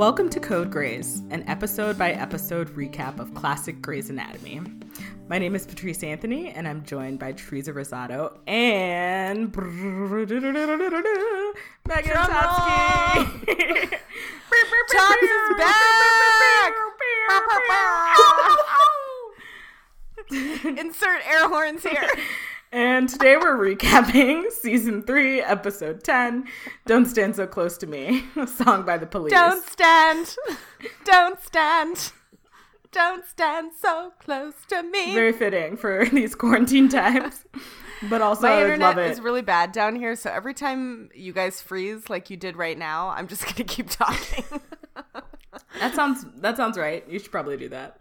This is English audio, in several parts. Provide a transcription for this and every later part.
Welcome to Code Grays, an episode by episode recap of classic Grey's Anatomy. My name is Patrice Anthony, and I'm joined by Teresa Rosado and Megan Totsky. Tots is back! Insert air horns here. And today we're recapping season three, episode 10, Don't Stand So Close to Me, a song by the police. Don't stand. Don't stand. Don't stand so close to me. Very fitting for these quarantine times. But also, My internet is really bad down here, so every time you guys freeze like you did right now, I'm just gonna keep talking. that sounds that sounds right. You should probably do that.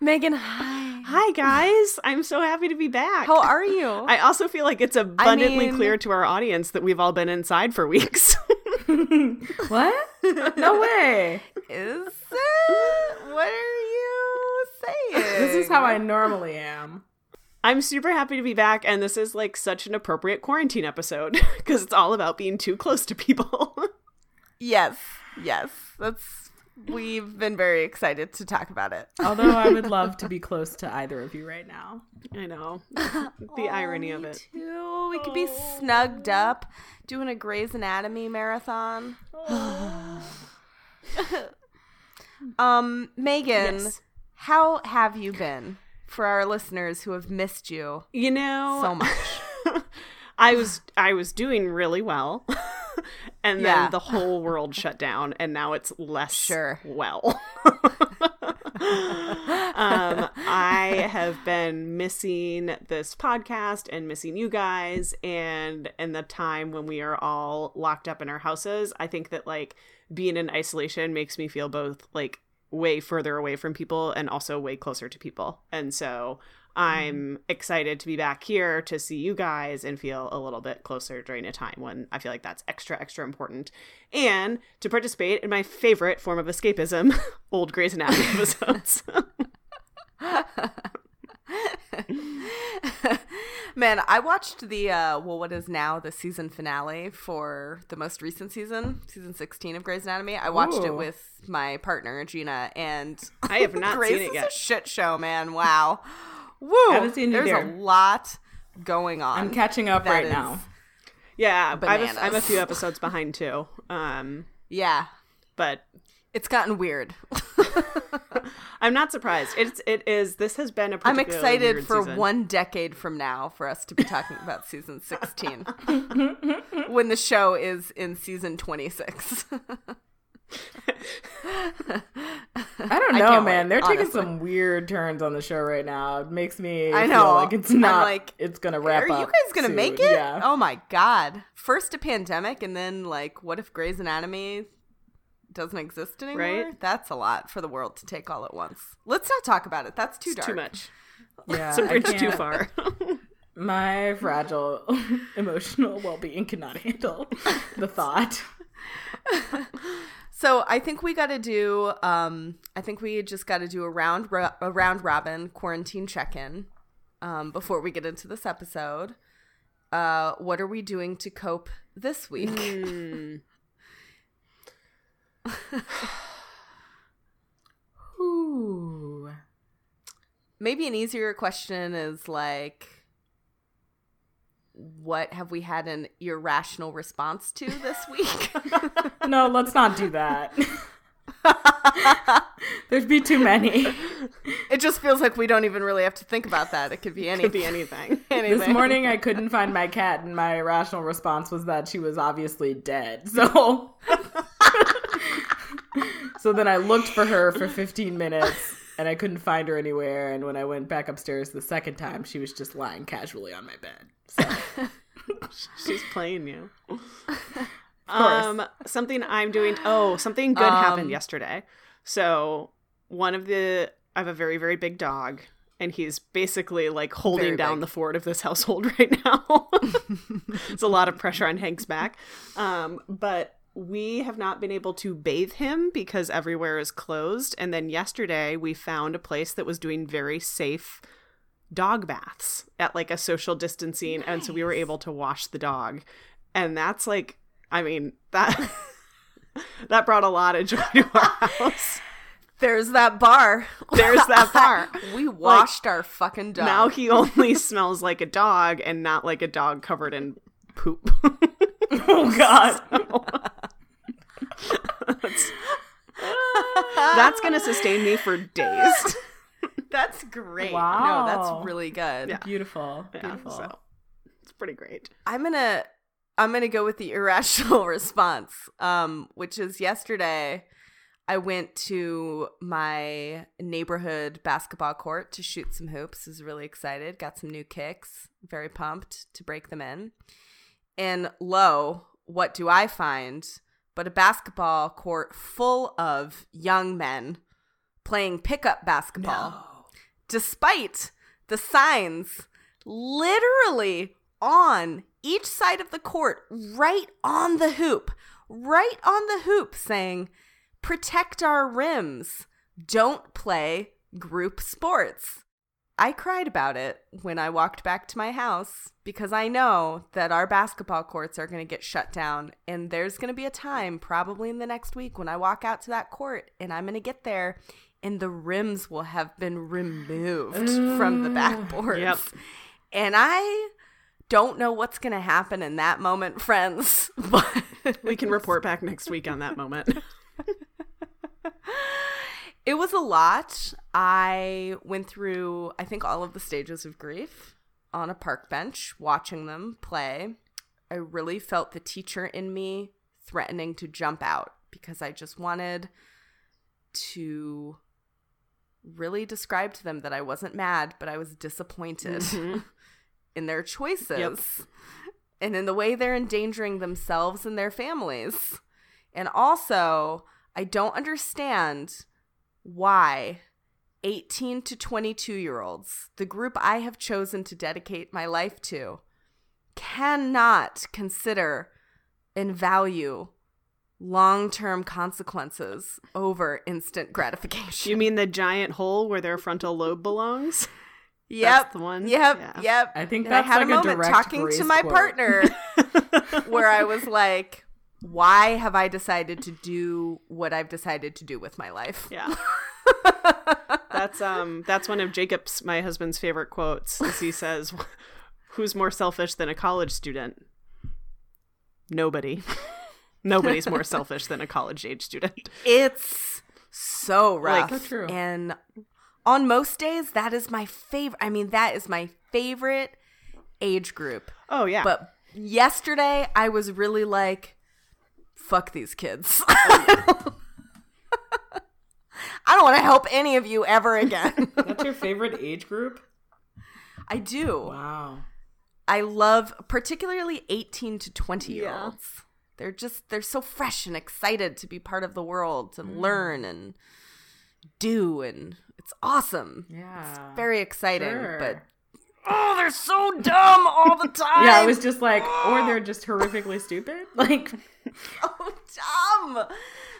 Megan, hi. Hi guys, I'm so happy to be back. How are you? I also feel like it's abundantly mean- clear to our audience that we've all been inside for weeks. What? No way. Is it? What are you saying? This is how I normally am. I'm super happy to be back, and this is like such an appropriate quarantine episode because it's all about being too close to people. Yes, yes. That's we've been very excited to talk about it. Although I would love to be close to either of you right now. I know the irony of it. Too. We could be snugged up doing a Grey's Anatomy marathon. um, Megan, Yes. how have you been? For our listeners who have missed you You know, so much. I was I was doing really well, and then Yeah. the whole world shut down, and now it's less Sure. well. um, I have been missing this podcast and missing you guys, and in the time when we are all locked up in our houses, I think that like being in isolation makes me feel both like way further away from people and also way closer to people, and so. I'm excited to be back here to see you guys and feel a little bit closer during a time when I feel like that's extra, extra important. And to participate in my favorite form of escapism, old Grey's Anatomy episodes. Man, I watched the uh well what is now the season finale for the most recent season, season 16 of Grey's Anatomy. I watched it with my partner Gina and I have not Grey's seen it yet. a shit show, man. Wow. Woo. Haven't seen There's a lot going on. I'm catching up right now. yeah, I'm a, I'm a few episodes behind too. Um, Yeah. but It's gotten weird. I'm not surprised. It's it is. This has been a. I'm excited for season. one decade from now for us to be talking about season 16 when the show is in season 26. I don't know, can't man. wait, They're taking some weird turns on the show right now. It makes me I feel know. like it's I'm not like, it's gonna wrap Are up. you guys gonna soon. make it? Yeah. Oh my god! First a pandemic, and then like, what if Grey's Anatomy doesn't exist anymore? Right. That's a lot for the world to take all at once. Let's not talk about it. That's too It's dark. too much. Yeah, It's a I bridge too far. My fragile emotional well being cannot handle the thought. So I think we got to do. Um, I think we just got to do a round ro- a round robin quarantine check in um, before we get into this episode. Uh, what are we doing to cope this week? Ooh. maybe an easier question is like what have we had an irrational response to this week No, let's not do that. There'd be too many. it just feels like we don't even really have to think about that it could be anything Could be anything. anything. This morning I couldn't find my cat, and my rational response was that she was obviously dead. So, so then I looked for her for 15 minutes, and I couldn't find her anywhere. And when I went back upstairs the second time, she was just lying casually on my bed. So, She's playing you. Um, something I'm doing. Oh, something good Um, happened yesterday. So one of the I have a very very big dog, and he's basically like holding down big. the fort of this household right now. it's a lot of pressure on Hank's back. Um, but we have not been able to bathe him because everywhere is closed. And then yesterday we found a place that was doing very safe dog baths at like a social distancing and so we were able to wash the dog and that's like I mean, that that brought a lot of joy to our house. There's that bar. There's that bar. we washed our fucking dog. Now he only smells like a dog and not like a dog covered in poop. Oh God. that's, that's gonna sustain me for days. That's great. Wow. No, that's really good. Yeah. Beautiful. Yeah, Beautiful. so it's pretty great. I'm gonna I'm gonna go with the irrational response, um, which is yesterday. I went to my neighborhood basketball court to shoot some hoops. Was really excited. Got some new kicks. Very pumped to break them in. And lo, what do I find? But a basketball court full of young men playing pickup basketball despite the signs literally on each side of the court, right on the hoop, right on the hoop, saying, protect our rims, don't play group sports. I cried about it when I walked back to my house because I know that our basketball courts are going to get shut down. And there's going to be a time, probably in the next week, when I walk out to that court and I'm going to get there and the rims will have been removed from the backboards. Yep. And I don't know what's going to happen in that moment, friends. But We can report back next week on that moment. it was a lot. I went through, I think, all of the stages of grief on a park bench watching them play. I really felt the teacher in me threatening to jump out because I just wanted to really described to them that I wasn't mad, but I was disappointed mm-hmm. in their choices and in the way they're endangering themselves and their families. And also, I don't understand why 18 to 22 year olds, the group I have chosen to dedicate my life to, cannot consider and value long term consequences over instant gratification. you mean the giant hole where their frontal lobe belongs? Yep. the one? Yep. Yeah. Yep. I think and I had like a a moment direct talking to my quote. partner where I was like, why have I decided to do what I've decided to do with my life? Yeah. that's um that's one of Jacob's my husband's favorite quotes. Is he says, "Who's more selfish than a college student?" Nobody. Nobody's more selfish than a college age student. It's so rough. So true. And on most days, that is my favorite. I mean, that is my favorite age group. Oh yeah. But yesterday, I was really like, fuck these kids. I don't want to help any of you ever again. That's your favorite age group? I do. Wow. I love particularly 18 to 20 year olds. They're just they're so fresh and excited to be part of the world Mm. learn and do and it's awesome. Yeah. It's Very exciting, Sure. but oh, they're so dumb all the time. Yeah, it was just like, or they're just horrifically stupid. Like, oh, dumb.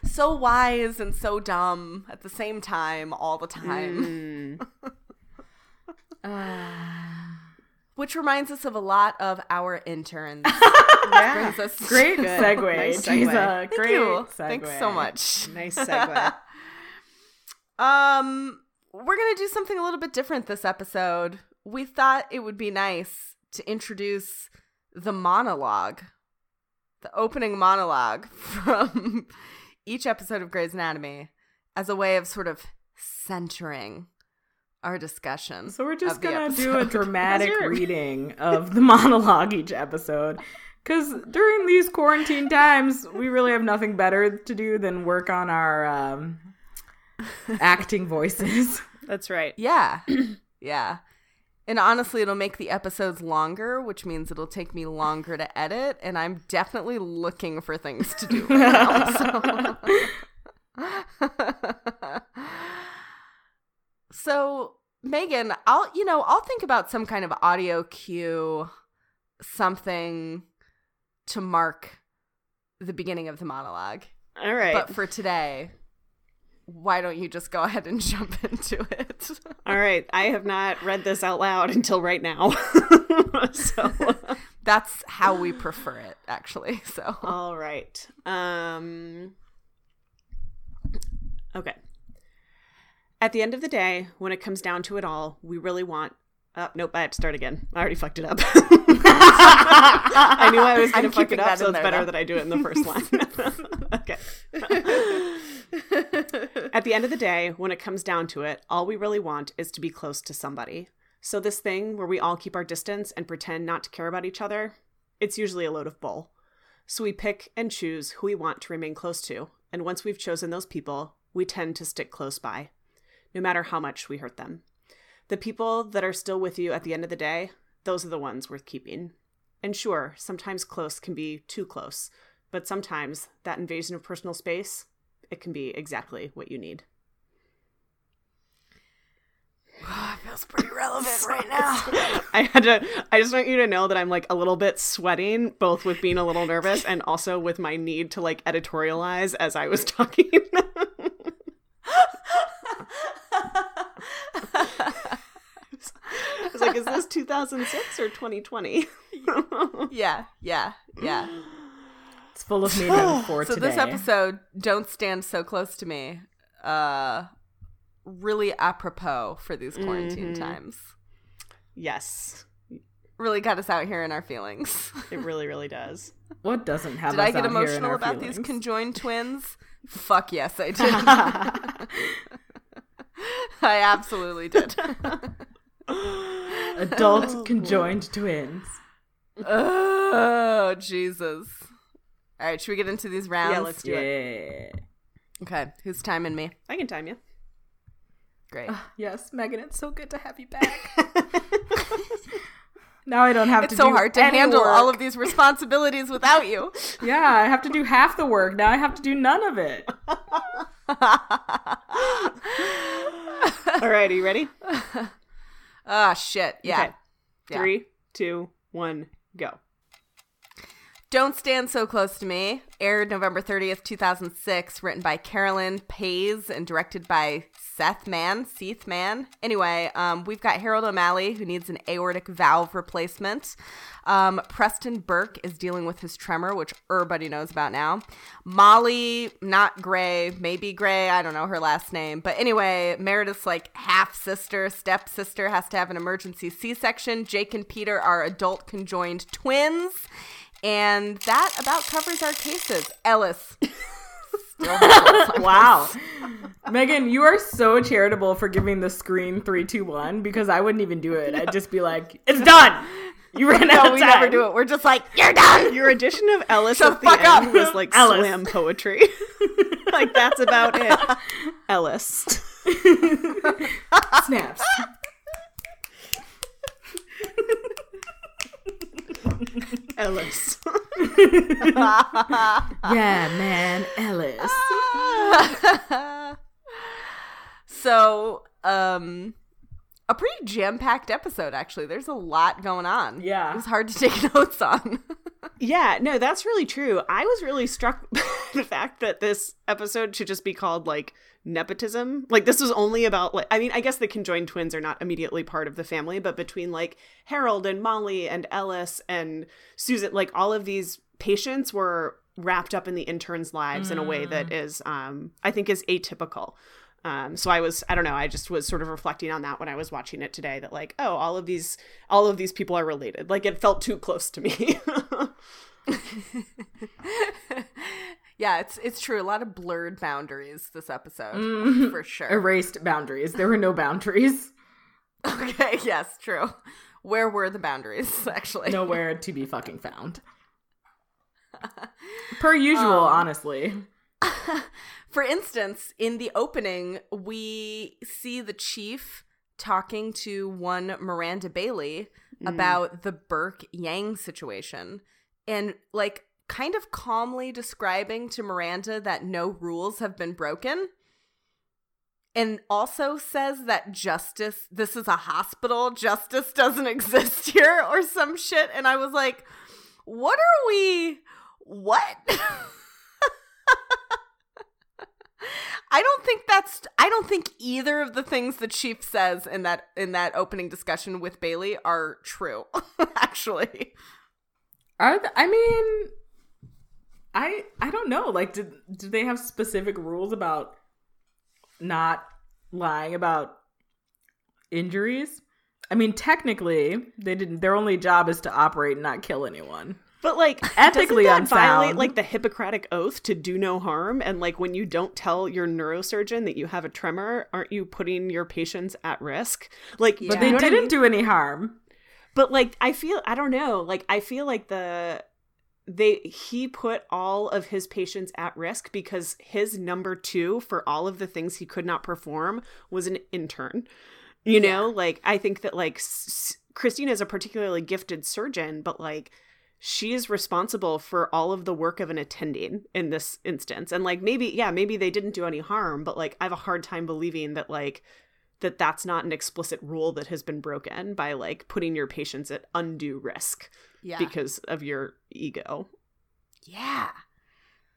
So wise and so dumb at the same time all the time. Which reminds us of a lot of our interns. yeah. Great Good. segue. Nice segue. Great segue. Thanks so much. Nice segue. Um, we're gonna do something a little bit different this episode. We thought it would be nice to introduce the monologue, the opening monologue from each episode of Grey's Anatomy, as a way of sort of centering our discussion. So we're just gonna do a dramatic reading of the monologue each episode. Because during these quarantine times, we really have nothing better to do than work on our um, acting voices. That's right. Yeah, yeah. And honestly, it'll make the episodes longer, which means it'll take me longer to edit. And I'm definitely looking for things to do right now. So, so Megan, I'll you know I'll think about some kind of audio cue, something to mark the beginning of the monologue. All right. But for today, why don't you just go ahead and jump into it? All right. I have not read this out loud until right now. so that's how we prefer it, actually. So All right. Um Okay. At the end of the day, when it comes down to it all, we really want uh, nope, I have to start again. I already fucked it up. I knew I was going to fuck it up, so it's there, better though. that I do it in the first line. okay. At the end of the day, when it comes down to it, all we really want is to be close to somebody. So, this thing where we all keep our distance and pretend not to care about each other, it's usually a load of bull. So, we pick and choose who we want to remain close to. And once we've chosen those people, we tend to stick close by, no matter how much we hurt them. The people that are still with you at the end of the day, those are the ones worth keeping. And sure, sometimes close can be too close, but sometimes that invasion of personal space, it can be exactly what you need. it feels pretty relevant right now. I had to I just want you to know that I'm like a little bit sweating both with being a little nervous and also with my need to like editorialize as I was talking. I was like, is this 2006 or 2020? yeah, yeah, yeah. It's full of meaning for so today. So this episode, "Don't Stand So Close to Me," uh, really apropos for these quarantine Mhm. times. yes, Really got us out here in our feelings. it really, really does. What doesn't have did us I get out here in emotional our about these conjoined twins? Fuck yes, I did. I absolutely did. Adult oh, conjoined twins. oh Jesus! All right, should we get into these rounds? Yeah, let's do it. Okay, who's timing me? I can time you. Great. Ah, yes, Megan, it's so good to have you back. now I don't have It's to so do hard to any handle all of these responsibilities without you. Yeah, I have to do half the work. Now I have to do none of it. All right, are you ready? Ah, shit. Yeah. Okay. Yeah. Three, two, one, go. Don't Stand So Close to Me, aired November 30th, 2006, written by Carolyn Paiz and directed by Seth Mann, Seth Mann. Anyway, um, we've got Harold O'Malley, who needs an aortic valve replacement. Um, Preston Burke is dealing with his tremor, which everybody knows about now. Molly, not Gray, maybe Gray, I don't know her last name. But anyway, Meredith's like half sister, step sister, has to have an emergency C section. Jake and Peter are adult conjoined twins. And that about covers our cases. Ellis. Oh Still. Wow. Megan, you are so charitable for giving the screen three, two, one because I wouldn't even do it. I'd just be like, it's done. You ran out No, of we time. never do it. We're just like, you're done. Your addition of Ellis Shut at the the fuck up. end was like Ellis. slam poetry. like that's about it. Ellis. Snaps. Ellis. yeah, man, Ellis. so, um, a pretty jam packed episode, actually. There's a lot going on. Yeah. It was hard to take notes on. Yeah, no, that's really true. I was really struck by the fact that this episode should just be called like nepotism. Like this was only about like I mean, I guess the conjoined twins are not immediately part of the family, but between like Harold and Molly and Ellis and Susan, like all of these patients were wrapped up in the interns' lives in a way that is um I think is atypical. Um, so I was, I don't know, I just was sort of reflecting on that when I was watching it today. That like, oh, all of these, all of these people are related. Like it felt too close to me. yeah, it's it's true. A lot of blurred boundaries this episode, Mhm. for sure. Erased boundaries. There were no boundaries. okay, yes, true. Where were the boundaries, actually? Nowhere to be fucking found. Per usual, Um, honestly. For instance, in the opening, we see the chief talking to one Miranda Bailey mm. about the Burke Yang situation and like kind of calmly describing to Miranda that no rules have been broken. And also says that justice, this is a hospital, justice doesn't exist here or some shit. And I was like, what are we, what? I don't think that's I don't think either of the things the chief says in that in that opening discussion with Bailey are true actually. Are th- I mean, I I don't know. Like, did did they have specific rules about not lying about injuries? I mean, technically, they didn't. Their only job is to operate and not kill anyone. But like Ethically doesn't that violate like the Hippocratic oath to do no harm and like when you don't tell your neurosurgeon that you have a tremor, aren't you putting your patients at risk? Like But But they know what I didn't mean? do any harm. But like I feel I don't know, like I feel like the they he put all of his patients at risk because his number 2 for all of the things he could not perform was an intern. You know, like I think that like S- Cristina is a particularly gifted surgeon, but like she is responsible for all of the work of an attending in this instance. And like maybe yeah, maybe they didn't do any harm, but like I have a hard time believing that like that that's not an explicit rule that has been broken by like putting your patients at undue risk Yeah. because of your ego. yeah.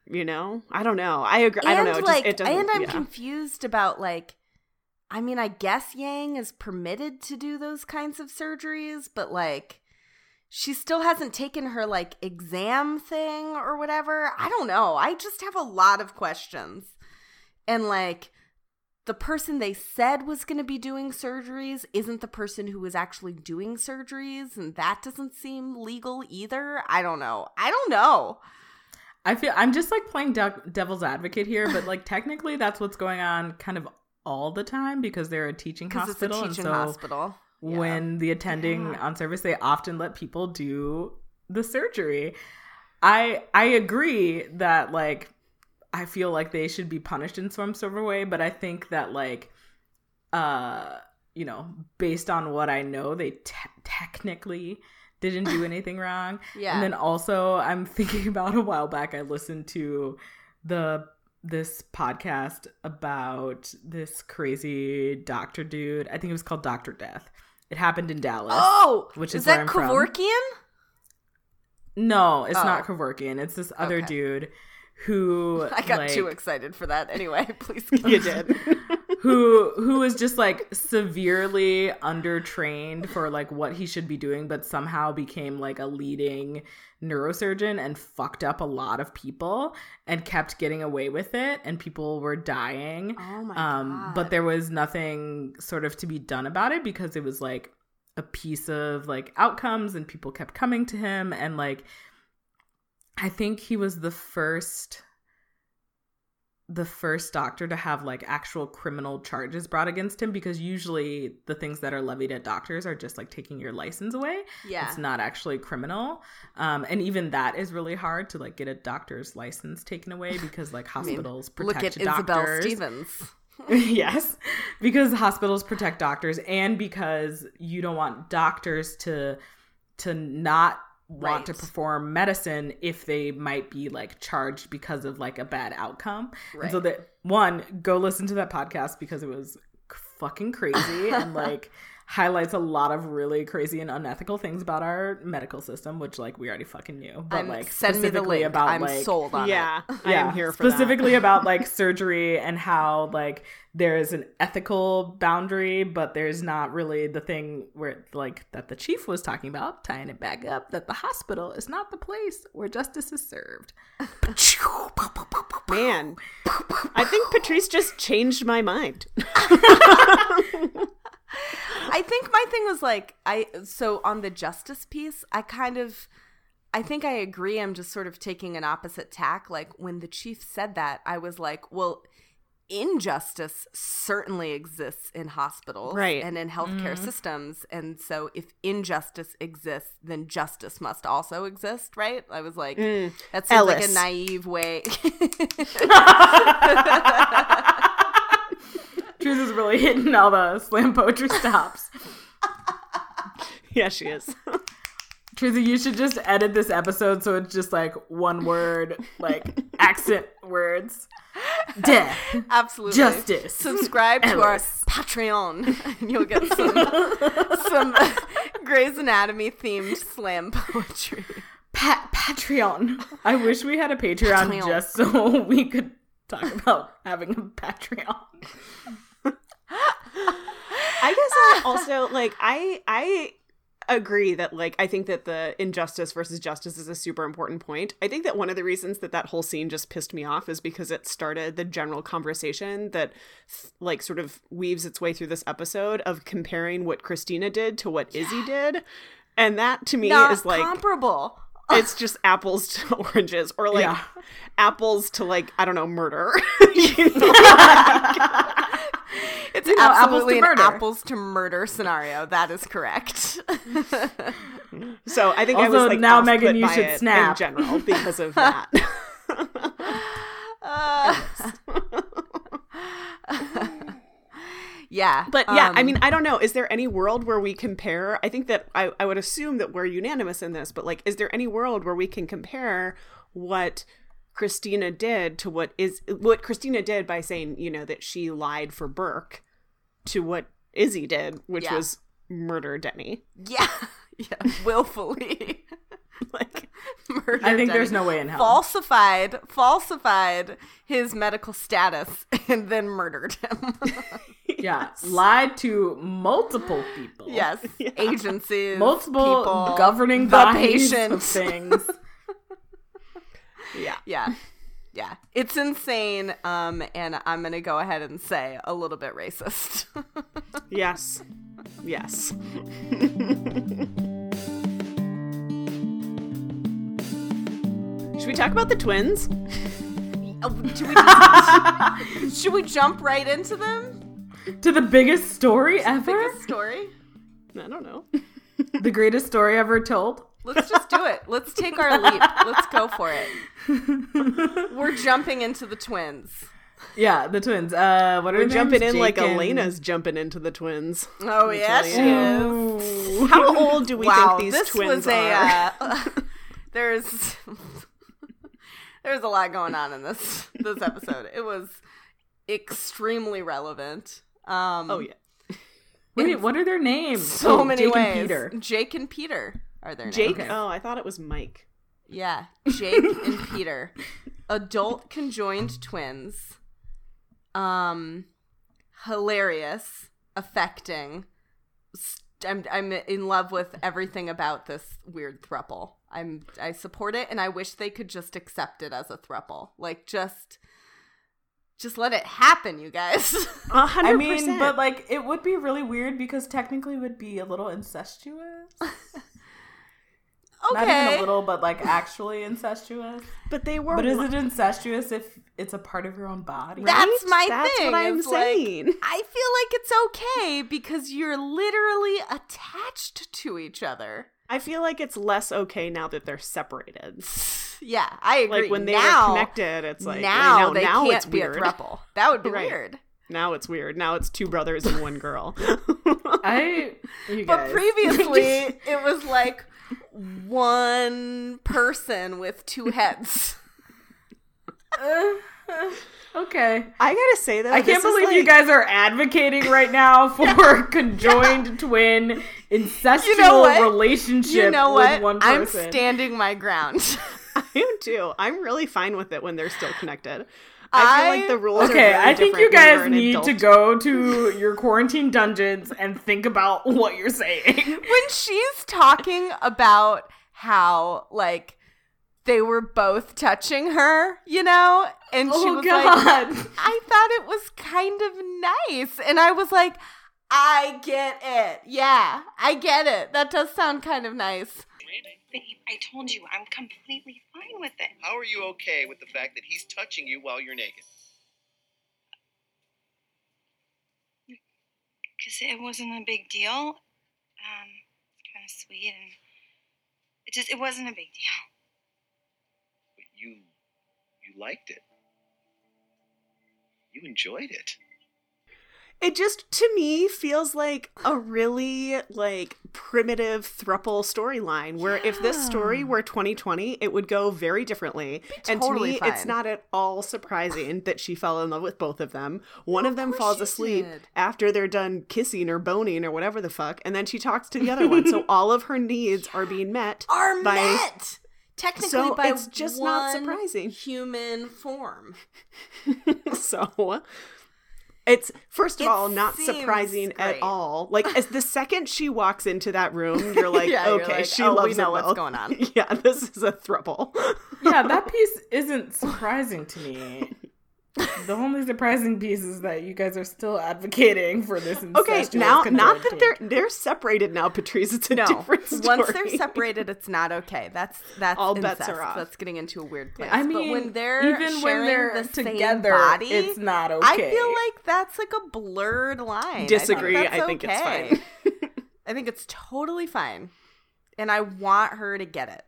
You know, I don't know. I agree. I don't know. It like, just, it and I'm yeah. confused about like, I mean, I guess Yang is permitted to do those kinds of surgeries, but like, she still hasn't taken her like exam thing or whatever. I don't know. I just have a lot of questions, and like. The person they said was going to be doing surgeries isn't the person who was actually doing surgeries, and that doesn't seem legal either. I don't know. I don't know. I feel I'm just like playing de- devil's advocate here, but like technically that's what's going on kind of all the time because they're a teaching Because it's a teaching and so hospital. Yeah. when the attending Yeah. on service, they often let people do the surgery. I I agree that like I feel like they should be punished in some sort of way, but I think that like uh you know based on what I know, they te- technically didn't do anything wrong. Yeah. And then also I'm thinking about a while back I listened to the this podcast about this crazy doctor dude. I think it was called Doctor Death. It happened in Dallas. Oh, which is is that. Kevorkian? No, it's Oh. not Kevorkian. It's this other Okay. dude who I got like, too excited for that. Anyway, please. you did. Who who was just like severely undertrained for like what he should be doing but somehow became like a leading neurosurgeon and fucked up a lot of people and kept getting away with it and people were dying Oh my um god! but there was nothing sort of to be done about it because it was like a piece of like outcomes and people kept coming to him and like i think he was the first the first doctor to have like actual criminal charges brought against him because usually the things that are levied at doctors are just like taking your license away. Yeah, it's not actually criminal. Um and even that is really hard to like get a doctor's license taken away because like I mean, hospitals look protect at Isabel doctors. Stevens. yes. Because hospitals protect doctors and because you don't want doctors to to not want to perform medicine if they might be like charged because of like a bad outcome. And so that one go listen to that podcast because it was fucking crazy and like highlights a lot of really crazy and unethical things about our medical system which like we already fucking knew but I'm, like send me the specifically link. about I'm like sold on yeah, it. I am here for specifically about like surgery and how like there is an ethical boundary but there's not really the thing where like that the chief was talking about tying it back up that the hospital is not the place where justice is served that. Man, I think Patrice just changed my mind. I think my thing was like I so on the justice piece, I kind of I think I agree. I'm just sort of taking an opposite tack. Like when the chief said that, I was like, well, injustice certainly exists in hospitals Right. and in healthcare systems. And so if injustice exists, then justice must also exist, right? I was like, Mm. that seems like a naive way. Truth is really hitting all the slam poetry stops. Yeah, she is. Truth, you should just edit this episode so it's just like one word, like accent words. Death, Absolutely. justice. Subscribe to our Patreon and you'll get some some uh, Grey's Anatomy themed slam poetry. Pa- Patreon. I wish we had a Patreon, Patreon. just so we could talk about having a Patreon. I guess I also like I I agree that like I think that the injustice versus justice is a super important point. I think that one of the reasons that that whole scene just pissed me off is because it started the general conversation that like sort of weaves its way through this episode of comparing what Cristina did to what Izzie did. And that to me Not is like comparable. it's just apples to oranges or like Yeah. apples to like I don't know murder. Know? It's You know, apples to absolutely an apples to murder scenario. That is correct. So I think I was like now, Megan, you should snap. in general because of that. Uh, yeah, But yeah, I um, mean, I don't know. Is there any world where we compare? I think that I, I would assume that we're unanimous in this, but like, is there any world where we can compare what Cristina did to what is what Cristina did by saying, you know, that she lied for Burke to what Izzie did, which Yeah. was murder Denny. yeah, yeah, willfully. Like, murder. I think there's no way in hell. falsified falsified his medical status and then murdered him. Yeah, lied to multiple people. yes, agencies, multiple people, governing the bodies patient. of things. Yeah. Yeah. Yeah. It's insane. Um, and I'm gonna go ahead and say a little bit racist. Yes. Yes. Should we talk about the twins? Oh, we just, should we jump right into them? to the biggest story ever, Biggest story? I don't know. the greatest story ever told. Let's just do it. Let's take our leap. Let's go for it. We're jumping into the twins. Yeah, the twins. Uh, what are We're jumping names? in like and- Elena's jumping into the twins. Oh me yeah, tell she is. How old do we wow, think these this twins was a are? uh, there's there's a lot going on in this this episode. It was extremely relevant. Um, oh yeah, Wait, what are their names? so Oh, many Jake ways. And Peter. Jake and Peter are their names. Jake. Oh, I thought it was Mike. Yeah, Jake and Peter, adult conjoined twins. Um, hilarious, affecting. I'm I'm in love with everything about this weird thruple. I'm I support it, and I wish they could just accept it as a thruple. Like just, just let it happen, you guys. A hundred I mean, but like, it would be really weird because technically, it would be a little incestuous. Not even a little, but like actually incestuous. but they were. But is it incestuous if it's a part of your own body? That's Right? my That's thing. what I'm is, like, saying. I feel like it's okay because you're literally attached to each other. I feel like it's less okay now that they're separated. Yeah, I agree. Like when they now, were connected, it's like now, now, they now can't it's be weird. a throuple. That would be Right. weird. Now it's weird. Now it's two brothers and one girl. I. You But previously, it was like one person with two heads. Uh, uh, okay. I gotta say though, I can't this is, believe you guys are advocating right now for conjoined twin incestual You know what? relationship You know with what? one I'm standing my ground. I am too. I'm really fine with it when they're still connected. I feel I- like the rules. are Okay, very I think you guys need adult. to go to your quarantine dungeons and think about what you're saying. when she's talking about how like they were both touching her, you know, and she oh was God! like, I thought it was kind of nice, and I was like, I get it. Yeah, I get it. That does sound kind of nice. Babe, I told you, I'm completely fine with it. How are you okay with the fact that he's touching you while you're naked? Because it wasn't a big deal. Um, it's kind of sweet, and it just, it wasn't a big deal. But you you liked it. You enjoyed it. It just to me feels like a really like primitive thruple storyline where if this story were 2020 it would go very differently and to me it's not at all surprising that she fell in love with both of them one of them course falls asleep did. after they're done kissing or boning or whatever the fuck and then she talks to the other one so all of her needs are being met Are by met technically So by it's just not surprising. human form. so It's first of It all not seems surprising at all. Like as the second she walks into that room, you're like, Yeah, you're okay, like, she oh, we know what's going on. yeah, this is a throuple. yeah, that piece isn't surprising to me. The only surprising piece is that you guys are still advocating for this. Okay, now not that they're they're separated now, Patrice. It's a No, different story. once they're separated, it's not okay. That's that's All incest. bets are off. That's getting into a weird place. I mean, but when they're even when they're the same together, body, it's not okay. I feel like that's like a blurred line. Disagree. I think, I think it's fine. I think it's totally fine, and I want her to get it.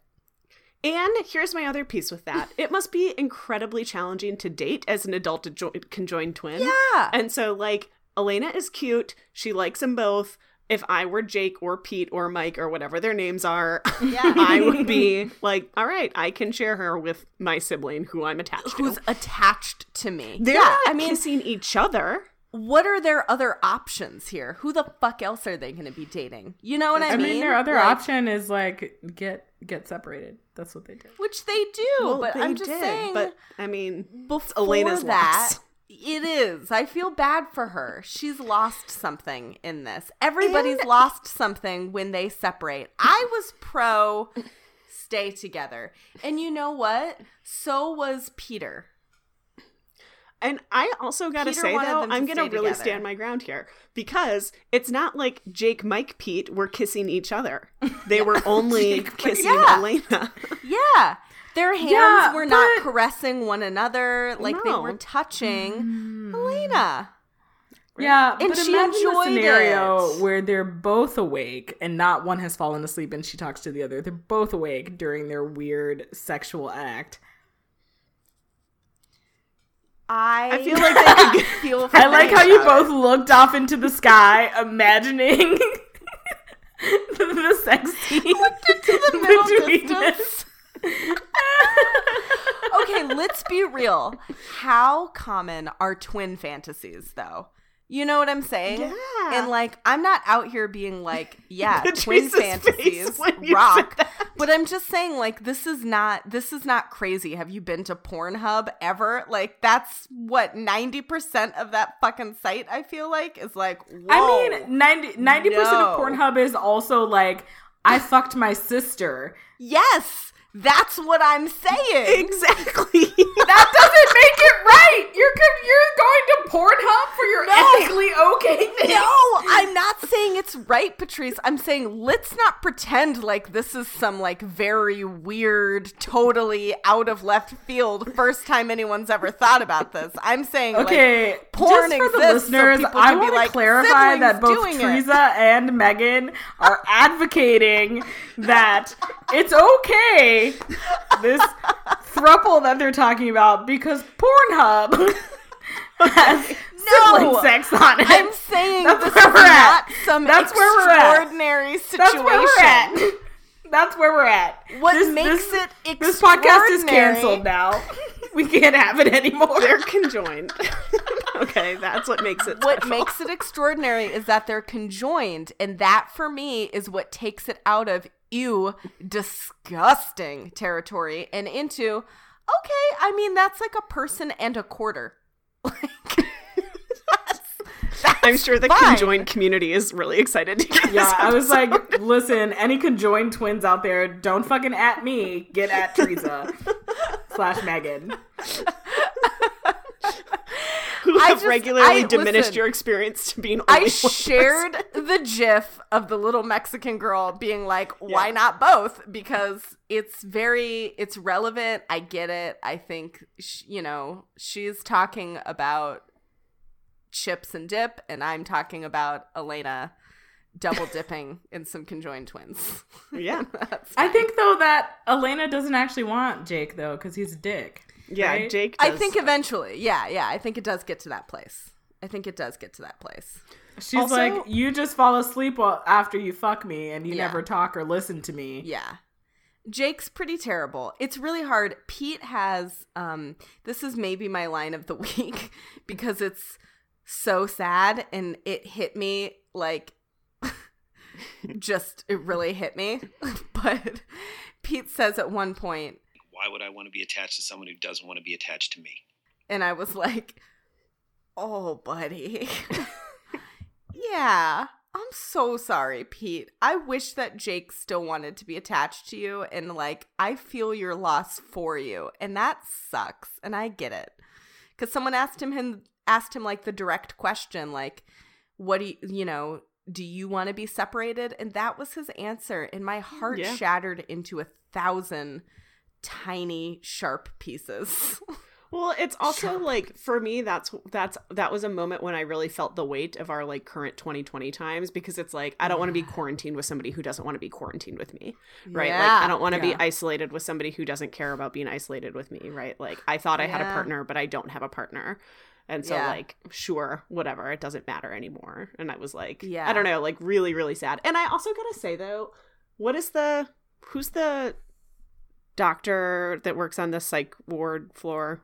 And here's my other piece with that. It must be incredibly challenging to date as an adult conjoined twin. Yeah. And so, like, Elena is cute. She likes them both. If I were Jake or Pete or Mike or whatever their names are, Yeah. I would be like, all right, I can share her with my sibling who I'm attached Who's to. Who's attached to me? They're yeah, not I mean, kissing each other. What are their other options here? Who the fuck else are they going to be dating? You know what I, mean? I mean, their other Like, option is like get get separated. That's what they did. which they do, Well, but they I'm just did, saying. But I mean, before Elena's that, loss. it is. I feel bad for her. She's lost something in this. Everybody's lost something when they separate. I was pro stay together. And you know what? So was Peter. And I also got to say though, I'm going to stay really together. stand my ground here because it's not like Jake, Mike, Pete were kissing each other. They were only Jake, kissing Yeah. Elena. Yeah. Their hands Yeah, were not but- caressing one another like they No. were touching mm. Elena. Yeah, And but she imagine the scenario it. where they're both awake and not one has fallen asleep and she talks to the other. They're both awake during their weird sexual act. I, I feel like they could feel I like how you both looked off into the sky, imagining the, the sex scene to the middle distance. okay, let's be real. How common are twin fantasies, though? You know what I'm saying? Yeah. And like, I'm not out here being like, yeah, twin fantasies face when you rock. But I'm just saying, like, this is not this is not crazy. Have you been to Pornhub ever? Like, that's what 90% of that fucking site. I feel like is like. I mean, 90 percent No. of Pornhub is also like, I fucked my sister. yes, that's what I'm saying. Exactly. That doesn't make it right. You're. You're going to Pornhub for your No. ethically okay thing. No, I'm not saying it's right, Patrice. I'm saying let's not pretend like this is some like very weird, totally out of left field first time anyone's ever thought about this. I'm saying like, Okay, porn just for the so listeners, people I want to like, clarify that both doing it." Teresa and Megan are advocating that it's okay this thruple that they're talking about because Pornhub has sibling No, sex on it. I'm saying That's this where is we're at. not some That's where we're at. extraordinary situation. That's where we're at. That's where we're at. What This- makes this- it This podcast is canceled now. We can't have it anymore. They're conjoined. okay, that's what makes it. what special. makes it extraordinary is that they're conjoined and that for me is what takes it out of ew disgusting territory and into okay i mean that's like a person and a quarter like that's, that's I'm sure the fine. conjoined community is really excited to get Yeah, this I was like, listen, any conjoined twins out there, don't fucking at me. Get at Teresa slash Megan. Who I have just- regularly I- diminished listen, your experience to being only I one person. shared the gif of the little Mexican girl being like, why Yeah. not both? Because it's very, it's relevant. I get it. I think, sh- you know, she's talking about chips and dip, and I'm talking about Elena double dipping in some conjoined twins. Yeah, That's I think though that Elena doesn't actually want Jake though, because he's a dick. Yeah. Right? Jake. I does- think eventually, yeah, yeah, I think it does get to that place. I think it does get to that place. She's Also- like, you just fall asleep while, after you fuck me, and you Yeah. never talk or listen to me. Yeah. Jake's pretty terrible. It's really hard. Pete has um this is maybe my line of the week because it's so sad and it hit me like just it really hit me. but Pete says at one point Why would I want to be attached to someone who doesn't want to be attached to me? and I was like Oh, buddy. yeah. I'm so sorry, Pete. I wish that Jake still wanted to be attached to you and like I feel your loss for you. And that sucks. And I get it. Cuz someone asked him him asked him like the direct question like what do you, you know, do you want to be separated? And that was his answer and my heart Yeah. shattered into a thousand tiny sharp pieces. Well, it's also like for me that's that's that was a moment when I really felt the weight of our like current 2020 times because it's like I don't want to be quarantined with somebody who doesn't want to be quarantined with me. Right? Like I don't want to Yeah. be isolated with somebody who doesn't care about being isolated with me, right? Like I thought I had a partner, but I don't have a partner. And so Yeah. like sure, whatever, it doesn't matter anymore. And I was like Yeah. I don't know, like really really sad. And I also got to say though, what is the who's the doctor that works on the psych ward floor?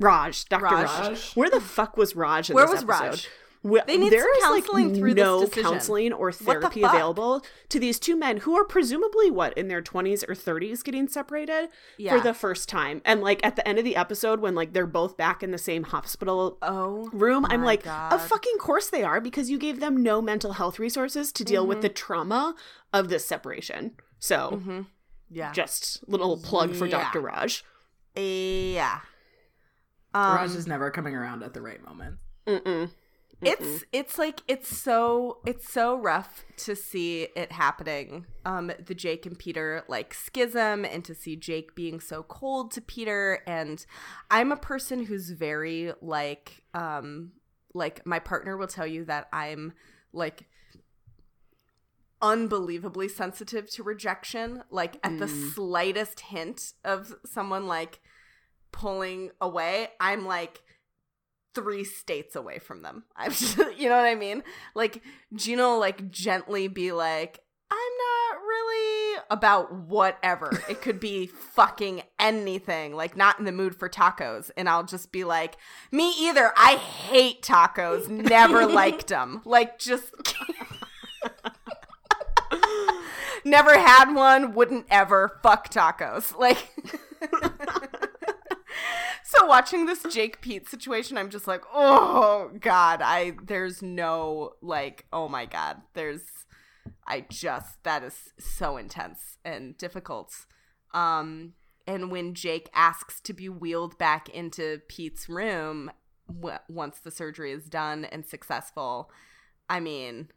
Raj, Dr. Raj. Raj. Where the fuck was Raj in the episode? Where this was episode? Raj? Wh- They need there some is, like, through no decision. counseling or therapy fuck? available to these two men who are presumably what in their 20s or 30s getting separated Yeah. for the first time and like at the end of the episode when like they're both back in the same hospital Oh room i'm like God. of fucking course they are because you gave them no mental health resources to deal with the Mm-hmm. trauma of this separation so Mhm. Yeah. just little plug for Yeah. dr raj yeah. Um, Raj is never coming around at the right moment. Mm-mm. it's it's like it's so it's so rough to see it happening um the jake and peter like schism and to see jake being so cold to peter and i'm a person who's very like um like my partner will tell you that i'm like unbelievably sensitive to rejection like at the mm. slightest hint of someone like pulling away i'm like three states away from them. I'm just, you know what I mean? Like Gina will like gently be like, I'm not really about whatever. It could be fucking anything, like not in the mood for tacos. And I'll just be like, me either. I hate tacos. Never liked them. Like just never had one, wouldn't ever fuck tacos. Like So watching this Jake Pete situation, I'm just like, oh god, I there's no like, oh my god, there's I just that is so intense and difficult. Um and when Jake asks to be wheeled back into Pete's room w- once the surgery is done and successful, I mean,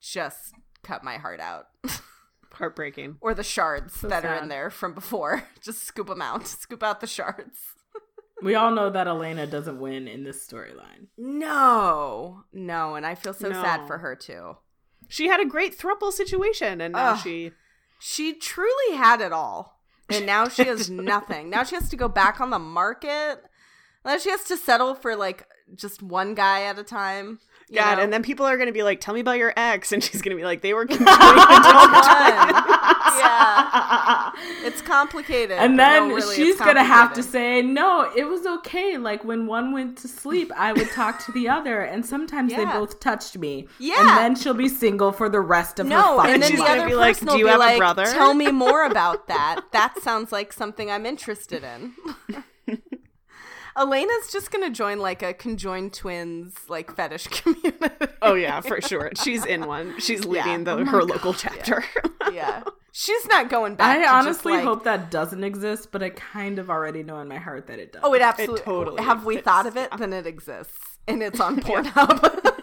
just cut my heart out. heartbreaking or the shards that are in there from before. Just scoop them out. Scoop out the shards. We all know that Elena doesn't win in this storyline. No, no, and I feel so sad for her too. she had a great thruple situation and now Ugh. she She truly had it all, and now she has nothing. Now she has to go back on the market. Now she has to settle for like just one guy at a time. You God, know? and then people are going to be like, "Tell me about your ex," and she's going to be like, "They were Which completely one? yeah, it's complicated. And then no, really, she's gonna have to say, no, it was okay. Like when one went to sleep, I would talk to the other, and sometimes they both touched me. Yeah. And then she'll be single for the rest of her No, fucking and then she's the gonna other be like, "Do you be have a brother?" "Tell me more about that. That sounds like something I'm interested in." Elena's just gonna join like a conjoined twins like fetish community. oh yeah, for sure. She's in one. She's leading the her local chapter. yeah, she's not going back. I to just, honestly like- hope that doesn't exist, but I kind of already know in my heart that it does. Oh, it absolutely. totally Have we thought of it? Then it exists, and it's on Pornhub.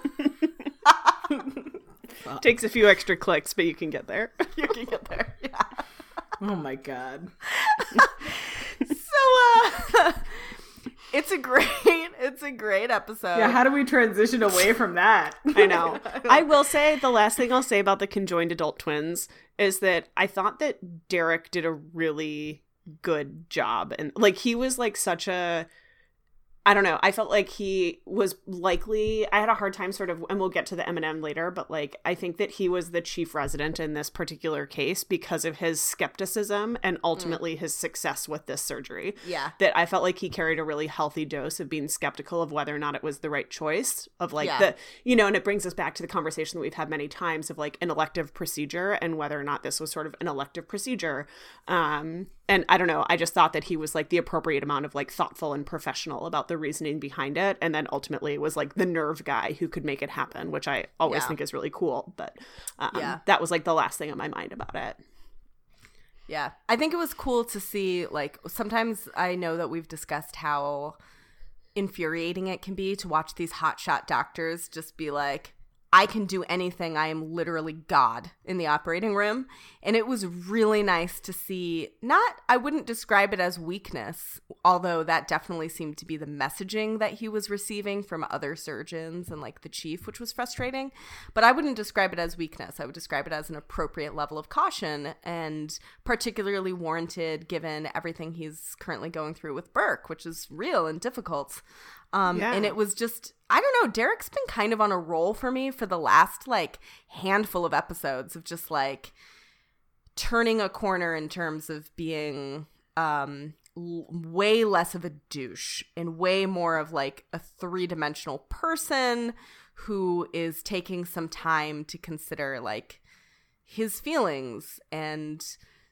Takes a few extra clicks, but you can get there. you can get there. Yeah. Oh my god. So, uh, it's a great, it's a great episode. Yeah, how do we transition away from that? I know. I will say the last thing I'll say about the conjoined adult twins is that I thought that Derek did a really good job and like he was like such a I don't know. I felt like he was likely. I had a hard time sort of, and we'll get to the M&M later, but like I think that he was the chief resident in this particular case because of his skepticism and ultimately his success with this surgery. Yeah. That I felt like he carried a really healthy dose of being skeptical of whether or not it was the right choice of like Yeah. the you know, and it brings us back to the conversation that we've had many times of like an elective procedure and whether or not this was sort of an elective procedure. Um and I don't know, I just thought that he was like the appropriate amount of like thoughtful and professional about the reasoning behind it. And then ultimately was like the nerve guy who could make it happen, which I always Yeah. think is really cool. But um, Yeah. that was like the last thing on my mind about it. Yeah. I think it was cool to see like sometimes I know that we've discussed how infuriating it can be to watch these hotshot doctors just be like I can do anything. I am literally God in the operating room. And it was really nice to see, not, I wouldn't describe it as weakness, although that definitely seemed to be the messaging that he was receiving from other surgeons and like the chief, which was frustrating. But I wouldn't describe it as weakness. I would describe it as an appropriate level of caution and particularly warranted given everything he's currently going through with Burke, which is real and difficult. Um, Yeah. And it was just, I don't know, Derek's been kind of on a roll for me for the last like handful of episodes of just like turning a corner in terms of being um, l- way less of a douche and way more of like a three dimensional person who is taking some time to consider like his feelings and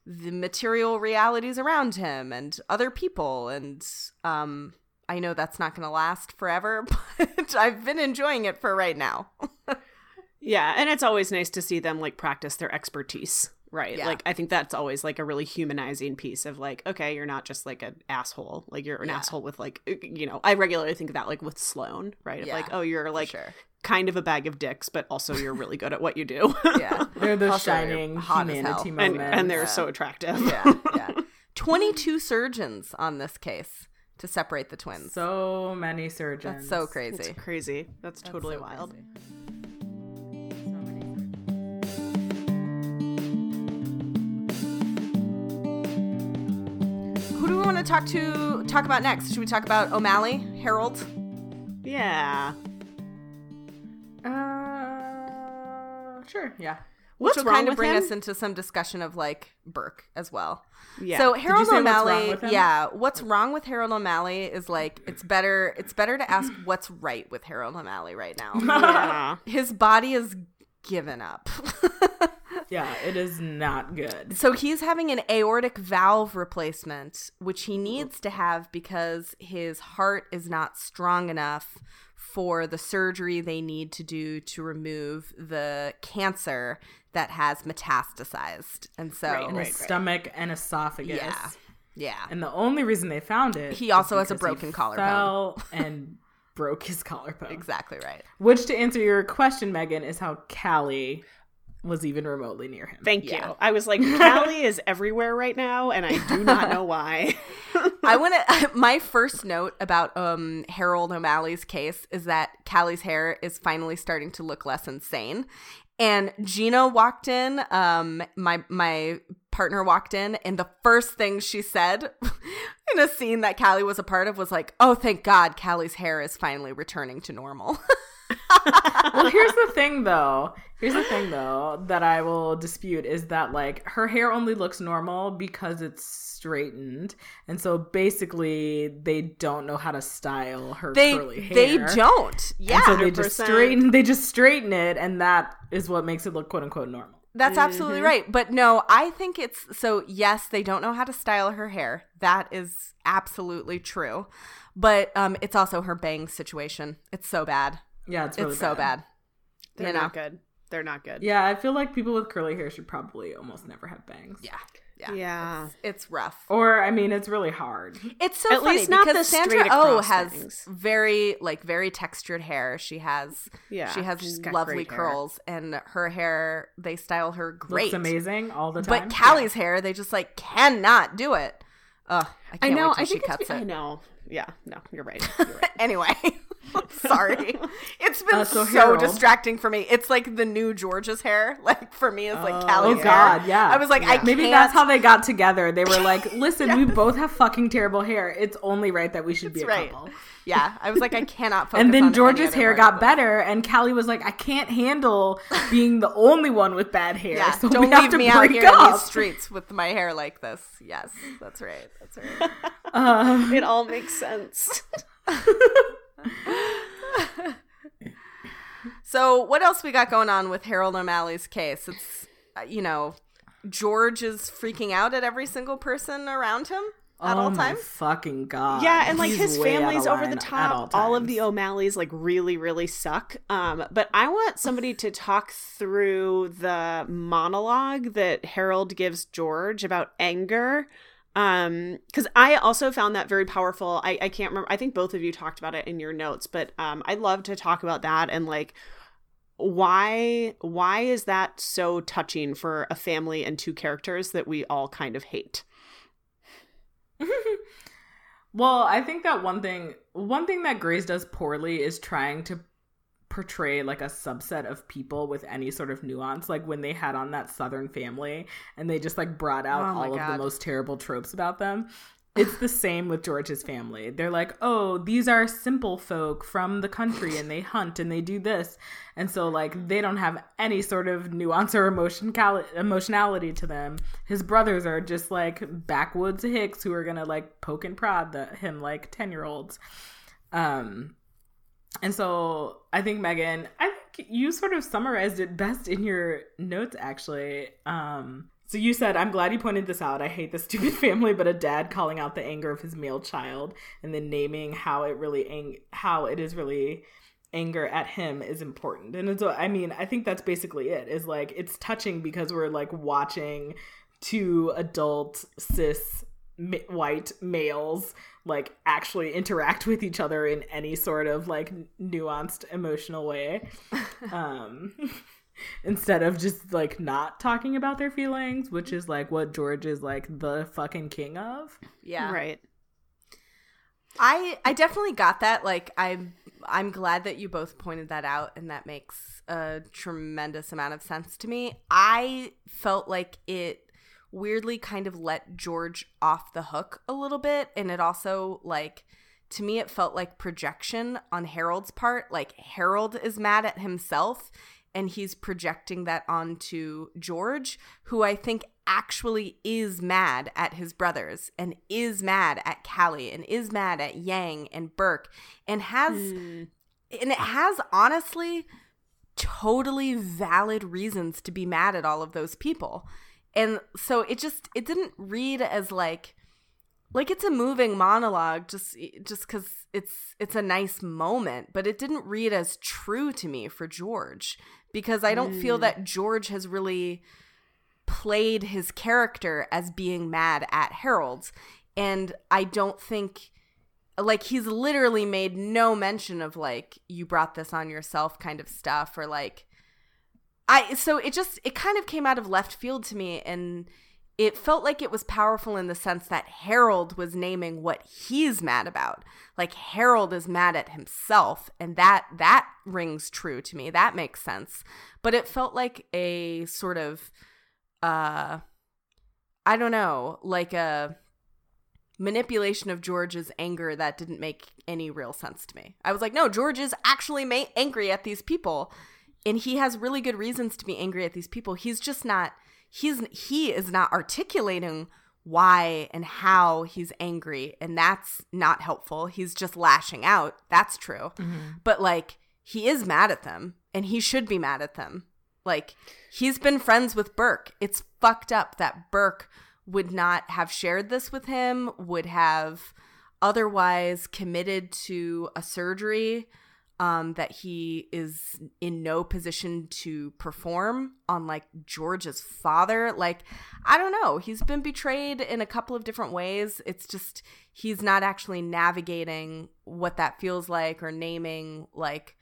the material realities around him and other people and um I know that's not going to last forever, but I've been enjoying it for right now. Yeah, and it's always nice to see them like practice their expertise, right? Yeah. Like I think that's always like a really humanizing piece of like, okay, you're not just like an asshole, like you're an Yeah. asshole with like, uh, you know, I regularly think of that like with Sloan, right? Of Yeah, like, oh, you're like sure. kind of a bag of dicks, but also you're really good at what you do. Yeah. They're the Also, shining hot as hell. humanity and moments. and they're Yeah. so attractive. yeah, yeah. 22 surgeons on this case to separate the twins. so many surgeons. That's so It's crazy. crazy. That's, That's totally so wild. crazy. Who do we want to talk to talk about next? Should we talk about O'Malley, Harold? Yeah. Uh, sure. Yeah. What's Which will kind of bring him? us into some discussion of like Burke as well. Yeah. So Harold what's O'Malley, him? yeah, what's wrong with Harold O'Malley is like it's better it's better to ask what's right with Harold O'Malley right now. yeah. His body is given up. Yeah, it is not good. so he's having an aortic valve replacement, which he needs to have because his heart is not strong enough for the surgery they need to do to remove the cancer that has metastasized. And so Right, In right. his stomach and esophagus. yeah. Yeah. And the only reason they found it, He also has a broken he collarbone. Fell and broke his collarbone. Exactly right. Which, to answer your question, Megan, is how Callie was even remotely near him. Thank Yeah. you. I was like, Callie is everywhere right now, and I do not know why. I want to. My first note about um Harold O'Malley's case is that Callie's hair is finally starting to look less insane. And Gina walked in. Um, my my partner walked in, and the first thing she said in a scene that Callie was a part of was like, "Oh, thank God, Callie's hair is finally returning to normal." well, here's the thing, though. Here's the thing, though, that I will dispute is that like her hair only looks normal because it's straightened, and so basically they don't know how to style her they curly hair. they don't. Yeah, And so they just 100%. straighten. They just straighten it, and that is what makes it look quote unquote normal. That's absolutely right. But no, I think it's so yes, they don't know how to style her hair. That is absolutely true. But um it's also her bang situation. It's so bad. Yeah, it's really it's so bad. They're You know? not good. They're not good. Yeah, I feel like people with curly hair should probably almost never have bangs. Yeah. Yeah. Yeah. It's, it's rough. Or I mean, it's really hard. It's so At funny least not because the Sandra straight Oh has bangs. very like very textured hair. She has Yeah, she has lovely great hair. curls and her hair they style her great. Looks amazing all the time. But Callie's hair, they just like cannot do it. Ugh, I I can't know. wait till I she think cuts it's, I know. Yeah. No, you're right. You're right. anyway, sorry. It's been Uh, so so, distracting for me. It's like the new George's hair. Like for me, it's like Oh, Callie's Oh hair. God, yeah. I was like, I maybe can't. that's how they got together. They were like, "Listen, we both have fucking terrible hair. It's only right that we should be a right. couple." Yeah, I was like, I cannot focus. And then any George's hair got better, and Callie was like, "I can't handle being the only one with bad hair. Yeah, so don't we have leave to me out break here in these streets with my hair like this. Yes, that's right. That's right. Uh, it all makes sense. So, what else we got going on with Harold O'Malley's case? It's uh, you know, George is freaking out at every single person around him at oh all times. fucking god. yeah, and like He's his family's over the top. all All, of the. O'Malleys like really, really suck. Um, but I want somebody to talk through the monologue that Harold gives George about anger. Um, because I also found that very powerful. I, I can't remember. I think both of you talked about it in your notes, but um, I'd love to talk about that and like why why is that so touching for a family and two characters that we all kind of hate? well, I think that one thing one thing that Grey's does poorly is trying to portray like a subset of people with any sort of nuance like when they had on that southern family and they just like brought out Oh all of the most terrible tropes about them it's the same with George's family. They're like, "Oh, these are simple folk from the country and they hunt and they do this." And so like they don't have any sort of nuance or emotion cal- emotionality to them. His brothers are just like backwoods hicks who are going to like poke and prod the, him like 10-year-olds. Um and so I think Megan, I think you sort of summarized it best in your notes actually. Um so you said, I'm glad you pointed this out. I hate the stupid family, but a dad calling out the anger of his male child and then naming how it really ang- how it is really anger at him is important. And so I mean, I think that's basically it. Is like it's touching because we're like watching two adult cis ma- white males like actually interact with each other in any sort of like nuanced emotional way. um instead of just like not talking about their feelings, which is like what George is like the fucking king of. Yeah. Right. I I definitely got that. Like I'm I'm glad that you both pointed that out and that makes a tremendous amount of sense to me. I felt like it weirdly kind of let George off the hook a little bit and it also like to me it felt like projection on Harold's part. Like Harold is mad at himself and he's projecting that onto George, who I think actually is mad at his brothers and is mad at Callie and is mad at Yang and Burke and has hmm. and it has honestly totally valid reasons to be mad at all of those people. And so it just it didn't read as like like it's a moving monologue just just cuz it's it's a nice moment, but it didn't read as true to me for George because I don't feel mm. that George has really played his character as being mad at Harold. And I don't think like he's literally made no mention of like you brought this on yourself kind of stuff or like I so it just it kind of came out of left field to me and it felt like it was powerful in the sense that Harold was naming what he's mad about. Like Harold is mad at himself and that that rings true to me. That makes sense. But it felt like a sort of uh I don't know, like a manipulation of George's anger that didn't make any real sense to me. I was like, no, George is actually ma- angry at these people and he has really good reasons to be angry at these people. He's just not he's he is not articulating why and how he's angry and that's not helpful. He's just lashing out. That's true. Mm-hmm. But like he is mad at them and he should be mad at them. Like he's been friends with Burke. It's fucked up that Burke would not have shared this with him, would have otherwise committed to a surgery um, that he is in no position to perform on like George's father. Like, I don't know. He's been betrayed in a couple of different ways. It's just he's not actually navigating what that feels like or naming like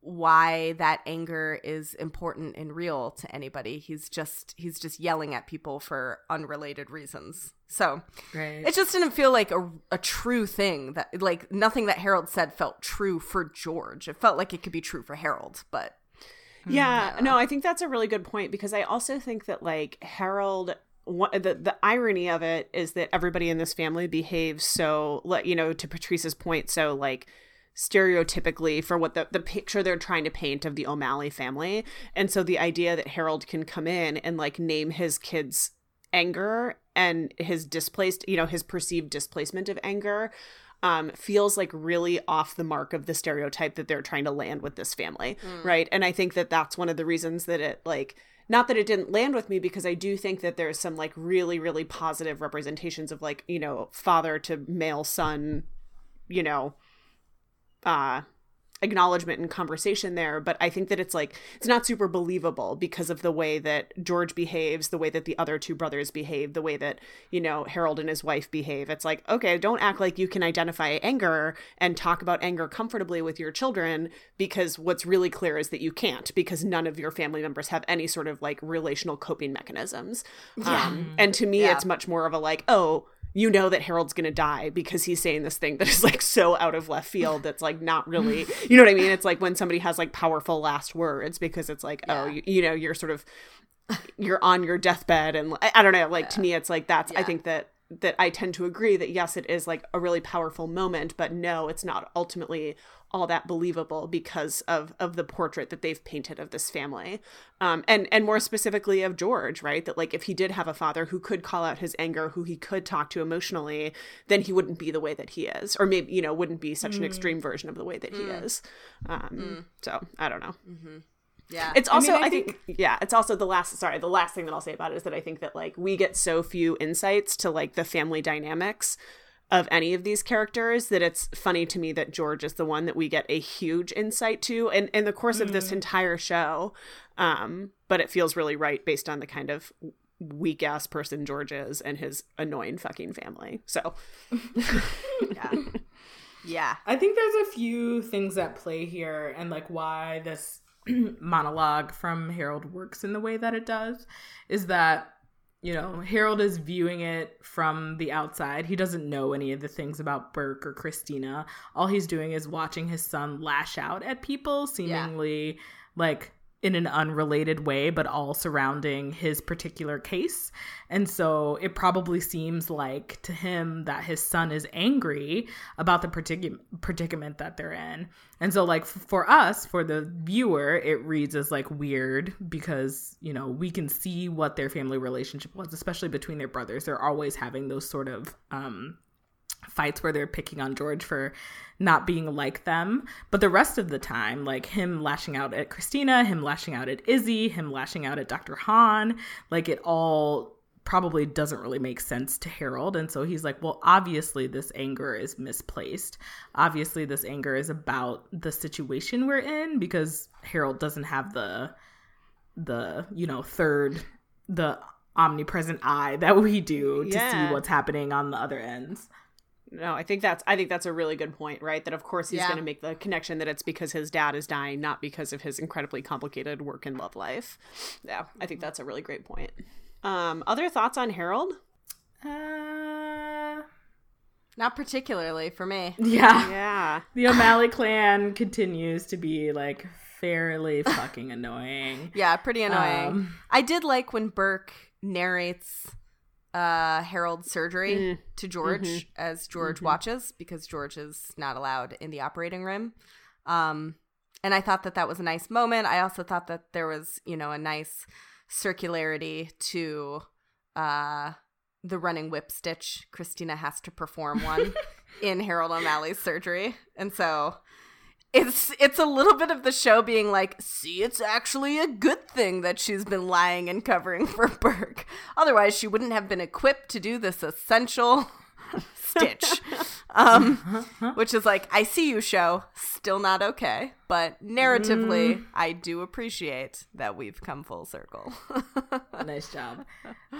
why that anger is important and real to anybody. He's just he's just yelling at people for unrelated reasons. So Right. it just didn't feel like a, a true thing that like nothing that Harold said felt true for George. It felt like it could be true for Harold, but Yeah, no, I think that's a really good point because I also think that like Harold one, the the irony of it is that everybody in this family behaves so let you know to Patrice's point so like stereotypically for what the the picture they're trying to paint of the O'Malley family and so the idea that Harold can come in and like name his kids anger and his displaced you know his perceived displacement of anger um, feels like really off the mark of the stereotype that they're trying to land with this family, right? And I think that that's one of the reasons that it like not that it didn't land with me because I do think that there's some like really really positive representations of like you know father to male son, you know, uh acknowledgement and conversation there but i think that it's like it's not super believable because of the way that george behaves the way that the other two brothers behave the way that you know harold and his wife behave. It's like okay don't act like you can identify anger and talk about anger comfortably with your children because what's really clear is that you can't because none of your family members have any sort of like relational coping mechanisms. Um, and to me Yeah. it's much more of a like oh you know that Harold's gonna die because he's saying this thing that is like so out of left field that's like not really you know what I mean? It's like when somebody has like powerful last words because it's like, oh, you, you know, you're sort of you're on your deathbed and I, I don't know, like to me it's like that's I think that that I tend to agree that yes, it is like a really powerful moment, but no, it's not ultimately all that believable because of of the portrait that they've painted of this family. Um and and more specifically of george right? That like if he did have a father who could call out his anger who he could talk to emotionally then he wouldn't be the way that he is. Or maybe you know wouldn't be such an extreme version of the way that he is. Um so i don't know. Yeah. it's also mean, I, I think, yeah it's also the last sorry the last thing that i'll say about it is that i think that like we get so few insights to like the family dynamics of any of these characters that it's funny to me that george is the one that we get a huge insight to in, in the course of this entire show um but it feels really right based on the kind of weak ass person george is and his annoying fucking family so yeah. Yeah. I think there's a few things at play here and like why this monologue from Harold works in the way that it does is that you know, Harold is viewing it from the outside. He doesn't know any of the things about Burke or Cristina. All he's doing is watching his son lash out at people, seemingly like in an unrelated way, but all surrounding his particular case. And so it probably seems like to him that his son is angry about the particu- predicament that they're in. And so, like, f- for us, for the viewer, it reads as like weird because, you know, we can see what their family relationship was, especially between their brothers. They're always having those sort of, um, fights where they're picking on George for not being like them. But the rest of the time, like him lashing out at Cristina, him lashing out at Izzie, him lashing out at Dr. Hahn, like it all probably doesn't really make sense to Harold. And so he's like, well, obviously this anger is misplaced. Obviously this anger is about the situation we're in because Harold doesn't have the the, you know, third the omnipresent eye that we do to Yeah. see what's happening on the other ends. No, I think that's I think that's a really good point, right? That of course he's Yeah. going to make the connection that it's because his dad is dying, not because of his incredibly complicated work and love life. Yeah, I think that's a really great point. Um, other thoughts on Harold? Uh, Not particularly for me. yeah. Yeah, The O'Malley clan continues to be like fairly fucking annoying. Yeah, pretty annoying. Um, I did like when Burke narrates uh Harold's surgery Mm. to George Mhm. as George Mhm. watches because George is not allowed in the operating room. Um and I thought that that was a nice moment. I also thought that there was, you know, a nice circularity to uh the running whip stitch. Cristina has to perform one in Harold O'Malley's surgery. And so it's it's a little bit of the show being like, see, it's actually a good thing that she's been lying and covering for Burke. Otherwise, she wouldn't have been equipped to do this essential stitch. Um, which is like, I see you, show, still not okay, but narratively, I do appreciate that we've come full circle. nice job.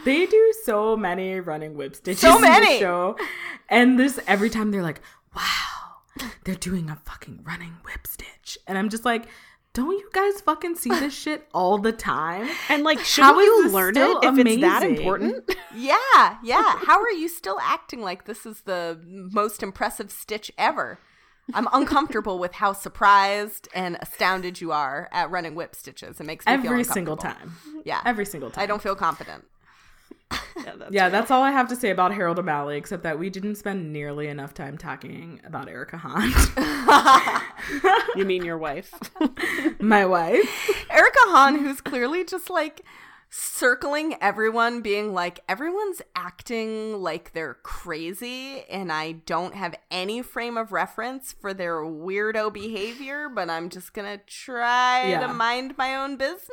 They do so many running whip stitches So in the many! show, and this every time they're like, "Wow, they're doing a fucking running whip stitch," and I'm just like. Don't you guys fucking see this shit all the time? and like, is you learn it if it's that important? yeah, yeah. How are you still acting like this is the most impressive stitch ever? I'm uncomfortable with how surprised and astounded you are at running whip stitches. It makes me feel Every single time. Yeah, Every single time. I don't feel confident. Yeah, that's Yeah, that's all I have to say about Harold O'Malley, except that we didn't spend nearly enough time talking about Erica Hahn, you mean your wife? my wife. Erica Hahn, who's clearly just like circling everyone being like everyone's acting like they're crazy and I don't have any frame of reference for their weirdo behavior, but I'm just to try Yeah. to mind my own business.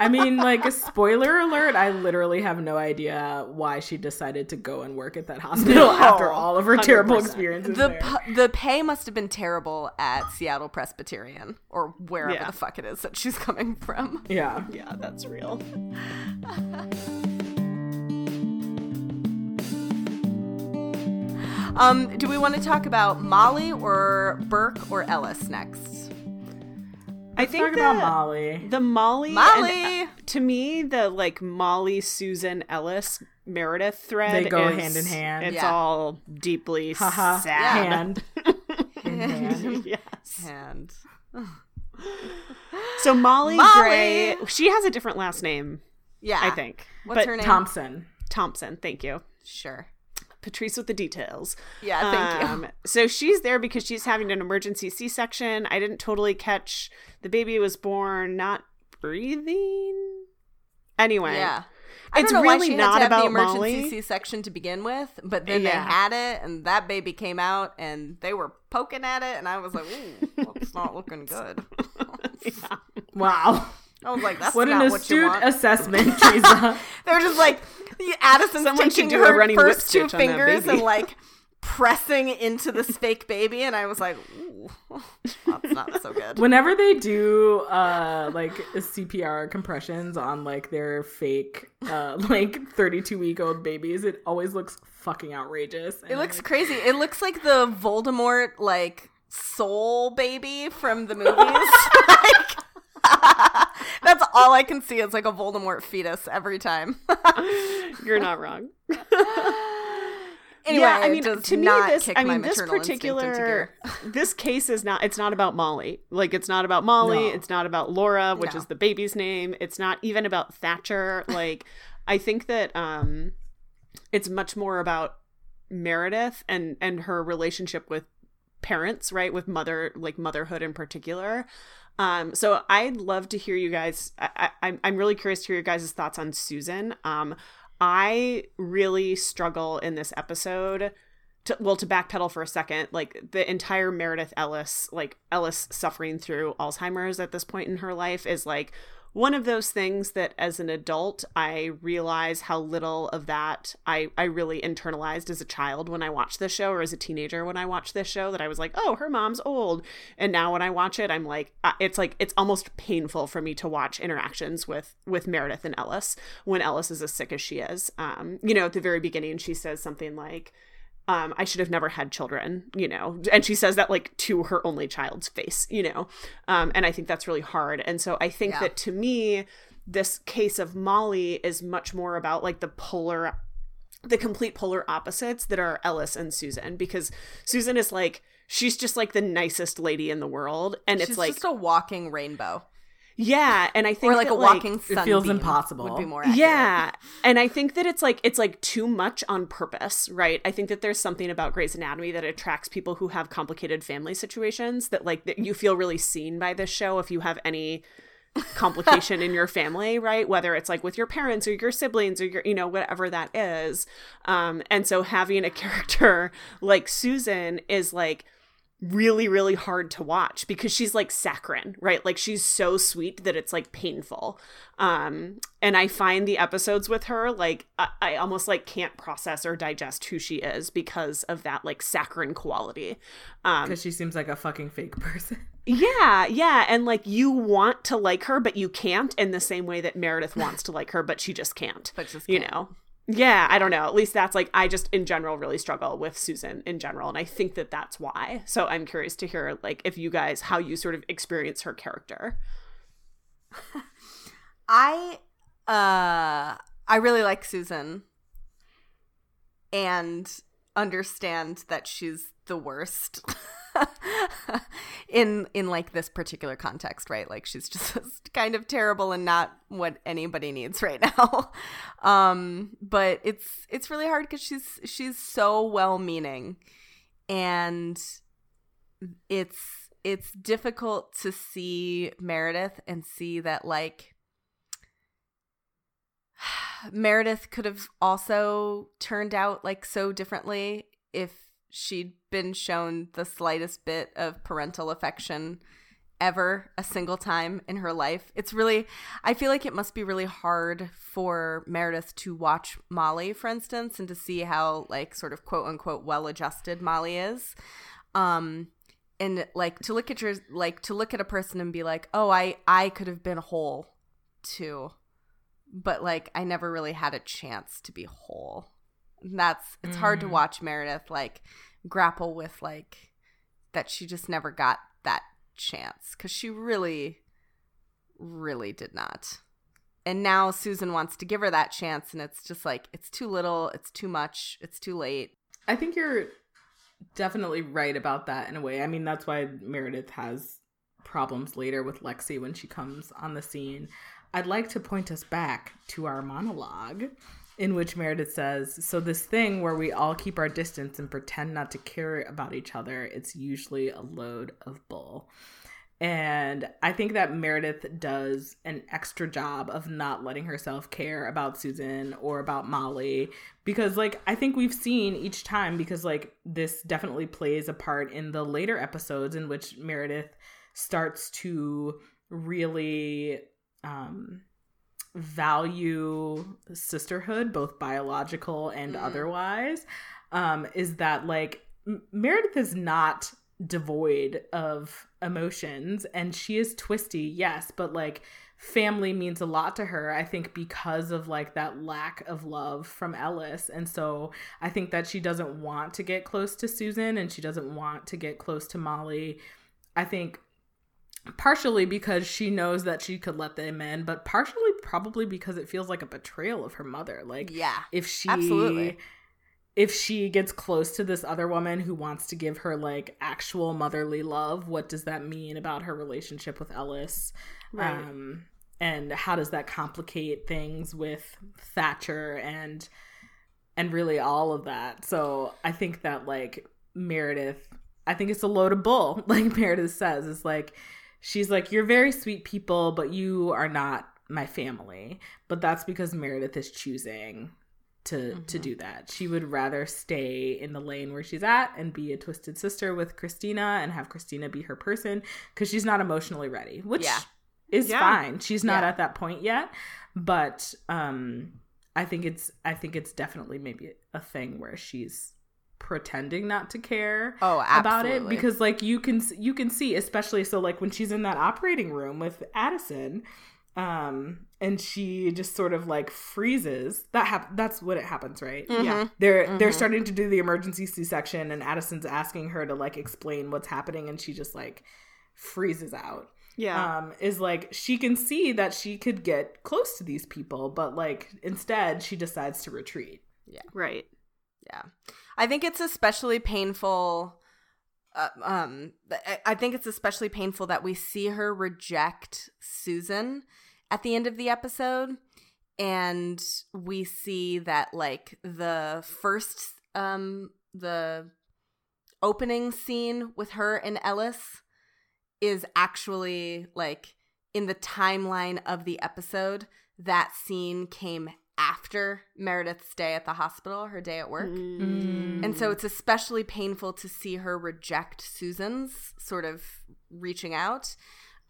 I mean, like a spoiler alert, I literally have no idea why she decided to go and work at that hospital No, after all of her terrible 100%. experiences. the pu- the pay must have been terrible at Seattle Presbyterian or wherever Yeah. the fuck it is that she's coming from. yeah. Yeah, that's real. Um, do we want to talk about Molly or Burke or Ellis next? I Let's think talk about Molly. The Molly, Molly! and- to me, the like Molly, Susan, Ellis, Meredith thread. They go is- hand in hand. It's Yeah. all deeply Haha. sad. Hand. in hand. yes. And So Molly, Molly! Grey, she has a different last name, yeah, I think. What's but her name? Thompson. Thompson. Thank you, Sure. Patrice with the details. Yeah, thank you. Um, So she's there because she's having an emergency C-section. I didn't totally catch the baby was born not breathing. Anyway, Yeah. I It's don't know why really she had not to have about the emergency Molly. C-section to begin with, but then they had it, and that baby came out, and they were poking at it, and I was like, "Ooh, it's not looking good." yeah. Wow. I was like, "That's What an what astute want." assessment, Teresa. They're just like Addison's Someone should taking do a her running first two stitch on that fingers baby. and like pressing into this fake baby, and I was like, "Ooh, that's not so good." Whenever they do uh like CPR compressions on like their fake uh like 32 week old babies, it always looks fucking outrageous. It looks crazy. It looks like the Voldemort like soul baby from the movies. like, that's all I can see is like a Voldemort fetus every time. You're not wrong. Anyway, yeah, I mean, to me, this, I mean, this maternal instinct into particular, this case is not. It's not about Molly. Like, it's not about Molly. No. It's not about Laura, which No. is the baby's name. It's not even about Thatcher. Like, I think that um, it's much more about Meredith and and her relationship with parents, right? With mother, like motherhood in particular. Um, so I'd love to hear you guys. I, I, I'm I'm really curious to hear your guys' thoughts on Susan. Um, I really struggle in this episode. To, well, to backpedal for a second, like the entire Meredith Ellis, like Ellis suffering through Alzheimer's at this point in her life is like one of those things that as an adult I realize how little of that I I really internalized as a child when I watched this show or as a teenager when I watched this show that I was like, "Oh, her mom's old." And now when I watch it, I'm like uh, it's like it's almost painful for me to watch interactions with with Meredith and Ellis when Ellis is as sick as she is. Um, you know, at the very beginning she says something like um, I should have never had children, you know. And she says that like to her only child's face, you know. Um, and I think that's really hard. And so I think Yeah. that to me, this case of Molly is much more about like the polar, the complete polar opposites that are Ellis and Susan, because Susan is like, she's just like the nicest lady in the world. And She's it's like, just a walking rainbow, yeah. And I think or like that, a walking it sunbeam. feels impossible. Would be more accurate. yeah and i think that it's like it's like too much on purpose right i think that there's something about grey's anatomy that attracts people who have complicated family situations that like that you feel really seen by this show if you have any complication in your family right whether it's like with your parents or your siblings or your you know whatever that is um and so having a character like susan is like really really hard to watch because she's like saccharine right like she's so sweet that it's like painful um and i find the episodes with her like I, I almost like can't process or digest who she is because of that like saccharine quality um because she seems like a fucking fake person. yeah yeah and like you want to like her but you can't in the same way that meredith wants to like her but she just can't But just you can't. know yeah i don't know. At least that's like i just in general really struggle with susan in general and i think that that's why. So i'm curious to hear like if you guys how you sort of experience her character. I uh I really like Susan and understand that she's the worst in in like this particular context, right? Like she's just kind of terrible and not what anybody needs right now. Um but it's it's really hard cuz she's she's so well-meaning and it's it's difficult to see Meredith and see that like Meredith could have also turned out like so differently if she'd been shown the slightest bit of parental affection ever a single time in her life. It's really I feel like it must be really hard for Meredith to watch Molly, for instance, and to see how like sort of quote unquote well adjusted Molly is. Um and like to look at your like to look at a person and be like, "Oh, I I could have been whole too." But like I never really had a chance to be whole. And that's it's hard to Mm. watch Meredith like grapple with like that she just never got that chance cuz she really really did not. And now Susan wants to give her that chance and it's just like it's too little, it's too much, it's too late. I think you're definitely right about that in a way. I mean, that's why Meredith has problems later with Lexie when she comes on the scene. I'd like to point us back to our monologue in which Meredith says, So, this thing where we all keep our distance and pretend not to care about each other, it's usually a load of bull. And I think that Meredith does an extra job of not letting herself care about Susan or about Molly because, like, I think we've seen each time because, like, this definitely plays a part in the later episodes in which Meredith starts to really um, value sisterhood, both biological and Mm. otherwise. Um, is that, like, M- Meredith is not devoid of emotions and she is twisty yes but like family means a lot to her i think because of like that lack of love from ellis and so i think that she doesn't want to get close to susan and she doesn't want to get close to molly i think partially because she knows that she could let them in but partially probably because it feels like a betrayal of her mother like Yeah. if she Absolutely. if she gets close to this other woman who wants to give her like actual motherly love what does that mean about her relationship with ellis Right. um and how does that complicate things with thatcher and and really all of that so i think that like meredith i think it's a load of bull like meredith says it's like she's like you're very sweet people but you are not my family but that's because meredith is choosing to to Mhm. do that she would rather stay in the lane where she's at and be a twisted sister with cristina and have cristina be her person because she's not emotionally ready which Yeah. is Yeah. fine she's not Yeah. at that point yet but um i think it's i think it's definitely maybe a thing where she's pretending not to care Oh, about it because like you can you can see especially so like when she's in that operating room with Addison um and she just sort of like freezes that hap- that's what it happens right Mhm. Yeah. they're they're Mhm. starting to do the emergency c-section and Addison's asking her to like explain what's happening and she just like freezes out Yeah. um is like she can see that she could get close to these people but like instead she decides to retreat yeah right. Yeah. I think it's especially painful. Uh, um, I- think it's especially painful that we see her reject Susan at the end of the episode. And we see that, like, the first, um, the opening scene with her and Ellis is actually, like, in the timeline of the episode, that scene came after Meredith's day at the hospital, her day at work. Mm. And so it's especially painful to see her reject Susan's sort of reaching out,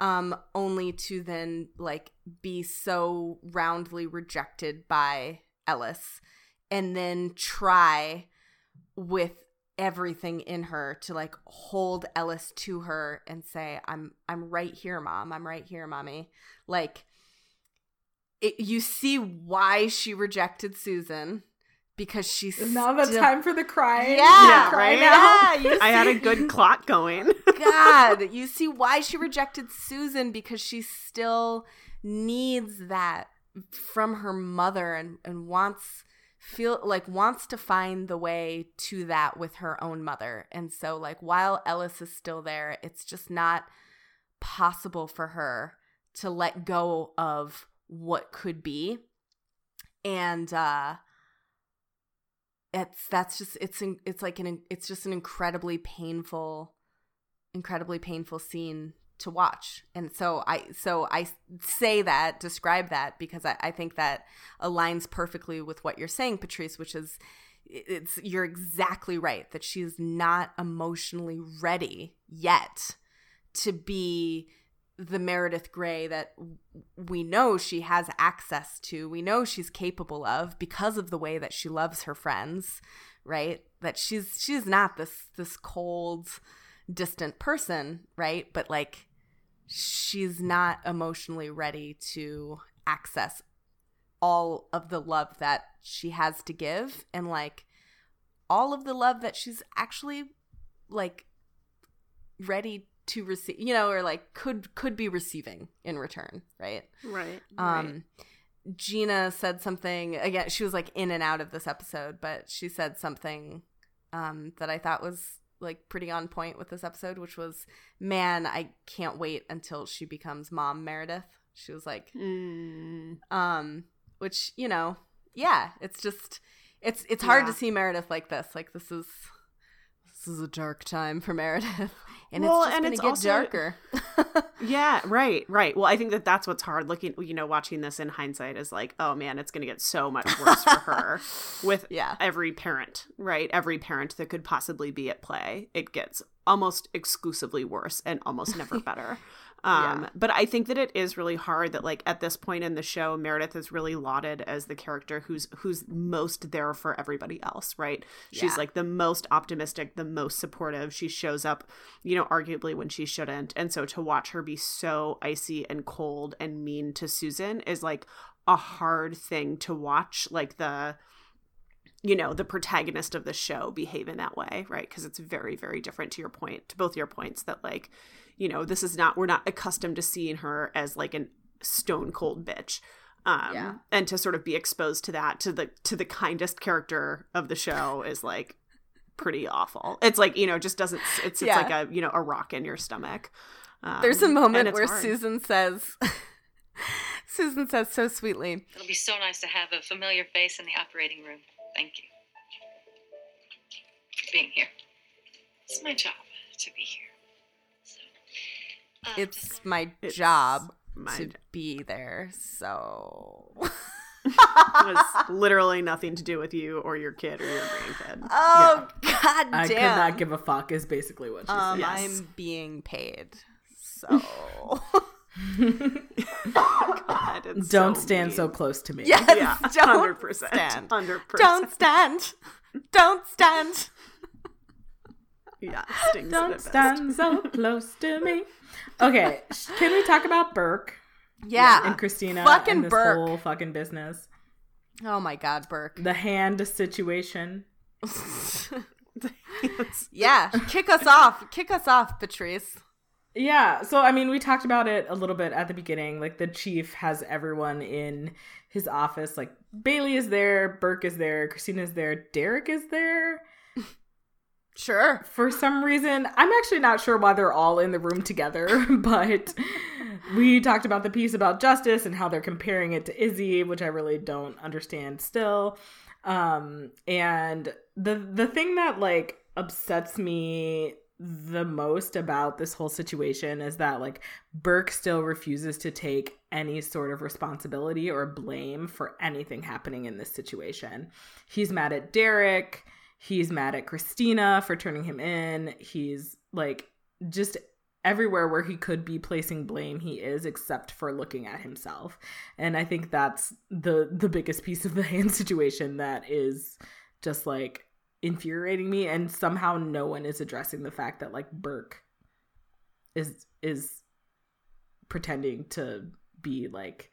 um, only to then like be so roundly rejected by Ellis, and then try with everything in her to like hold Ellis to her and say, "I'm I'm right here, mom. I'm right here, mommy." Like it, you see why she rejected Susan because she's is now the still- time for the crying yeah, Cry right? now. Yeah, you I had a good clock going. God, you see why she rejected Susan because she still needs that from her mother and, and wants feel like wants to find the way to that with her own mother. And so like while Ellis is still there, it's just not possible for her to let go of what could be. And uh it's that's just it's it's like an it's just an incredibly painful incredibly painful scene to watch. And so I so I say that, describe that because I, I think that aligns perfectly with what you're saying, Patrice, which is it's you're exactly right that she's not emotionally ready yet to be the Meredith Grey that we know she has access to. We know she's capable of because of the way that she loves her friends, right? That she's she's not this this cold distant person, right? But like she's not emotionally ready to access all of the love that she has to give and like all of the love that she's actually like ready to receive you know or like could could be receiving in return right Right. um gina said something again she was like in and out of this episode but she said something um that i thought was like pretty on point with this episode which was man i can't wait until she becomes mom meredith she was like Mm, um which you know yeah it's just it's it's hard Yeah. to see meredith like this like this is is a dark time for meredith and Well, it's just gonna it's get also- darker yeah, right, right. Well, I think that that's what's hard looking, you know, watching this in hindsight is like, oh man, it's going to get so much worse for her with Yeah. every parent, right? Every parent that could possibly be at play. It gets almost exclusively worse and almost never better. Um, Yeah. but I think that it is really hard that like at this point in the show, Meredith is really lauded as the character who's who's most there for everybody else, right? She's like the most optimistic, the most supportive. She shows up, you know, arguably when she shouldn't. And so to watch her be so icy and cold and mean to Susan is like a hard thing to watch. Like the you know the protagonist of the show behave in that way right because it's very very different to your point to both your points that like you know this is not we're not accustomed to seeing her as like an stone cold bitch um Yeah. and to sort of be exposed to that to the to the kindest character of the show is like pretty awful it's like you know just doesn't it's it's Yeah. like a you know a rock in your stomach um, there's a moment where hard. susan says susan says so sweetly It'll be so nice to have a familiar face in the operating room. Thank you for being here. It's my job to be here. So, just it's my It's job my to job. be there so it has literally nothing to do with you or your kid or your grandkid oh god damn I could not give a fuck is basically what she um said. Yes. i'm being paid so God, it's Don't so stand mean. so close to me. yes Yeah, don't hundred percent, stand hundred don't stand don't stand Yeah, stings Don't stand so close to me. Okay, can we talk about Burke yeah and Cristina Fucking and this Burke. whole fucking business? oh my god burke The hand situation. yeah kick us off kick us off patrice Yeah, so I mean, we talked about it a little bit at the beginning. Like the chief has everyone in his office. Like Bailey is there, Burke is there, Cristina's there, Derek is there. Sure For some reason, I'm actually not sure why they're all in the room together, but we talked about the piece about justice and how they're comparing it to Izzie, which I really don't understand still. Um, and the the thing that like upsets me the most about this whole situation is that like Burke still refuses to take any sort of responsibility or blame for anything happening in this situation. He's mad at Derek. He's mad at Cristina for turning him in. He's like just everywhere where he could be placing blame he is except for looking at himself. And I think that's the the biggest piece of the hand situation that is just like infuriating me and somehow no one is addressing the fact that like Burke is is pretending to be like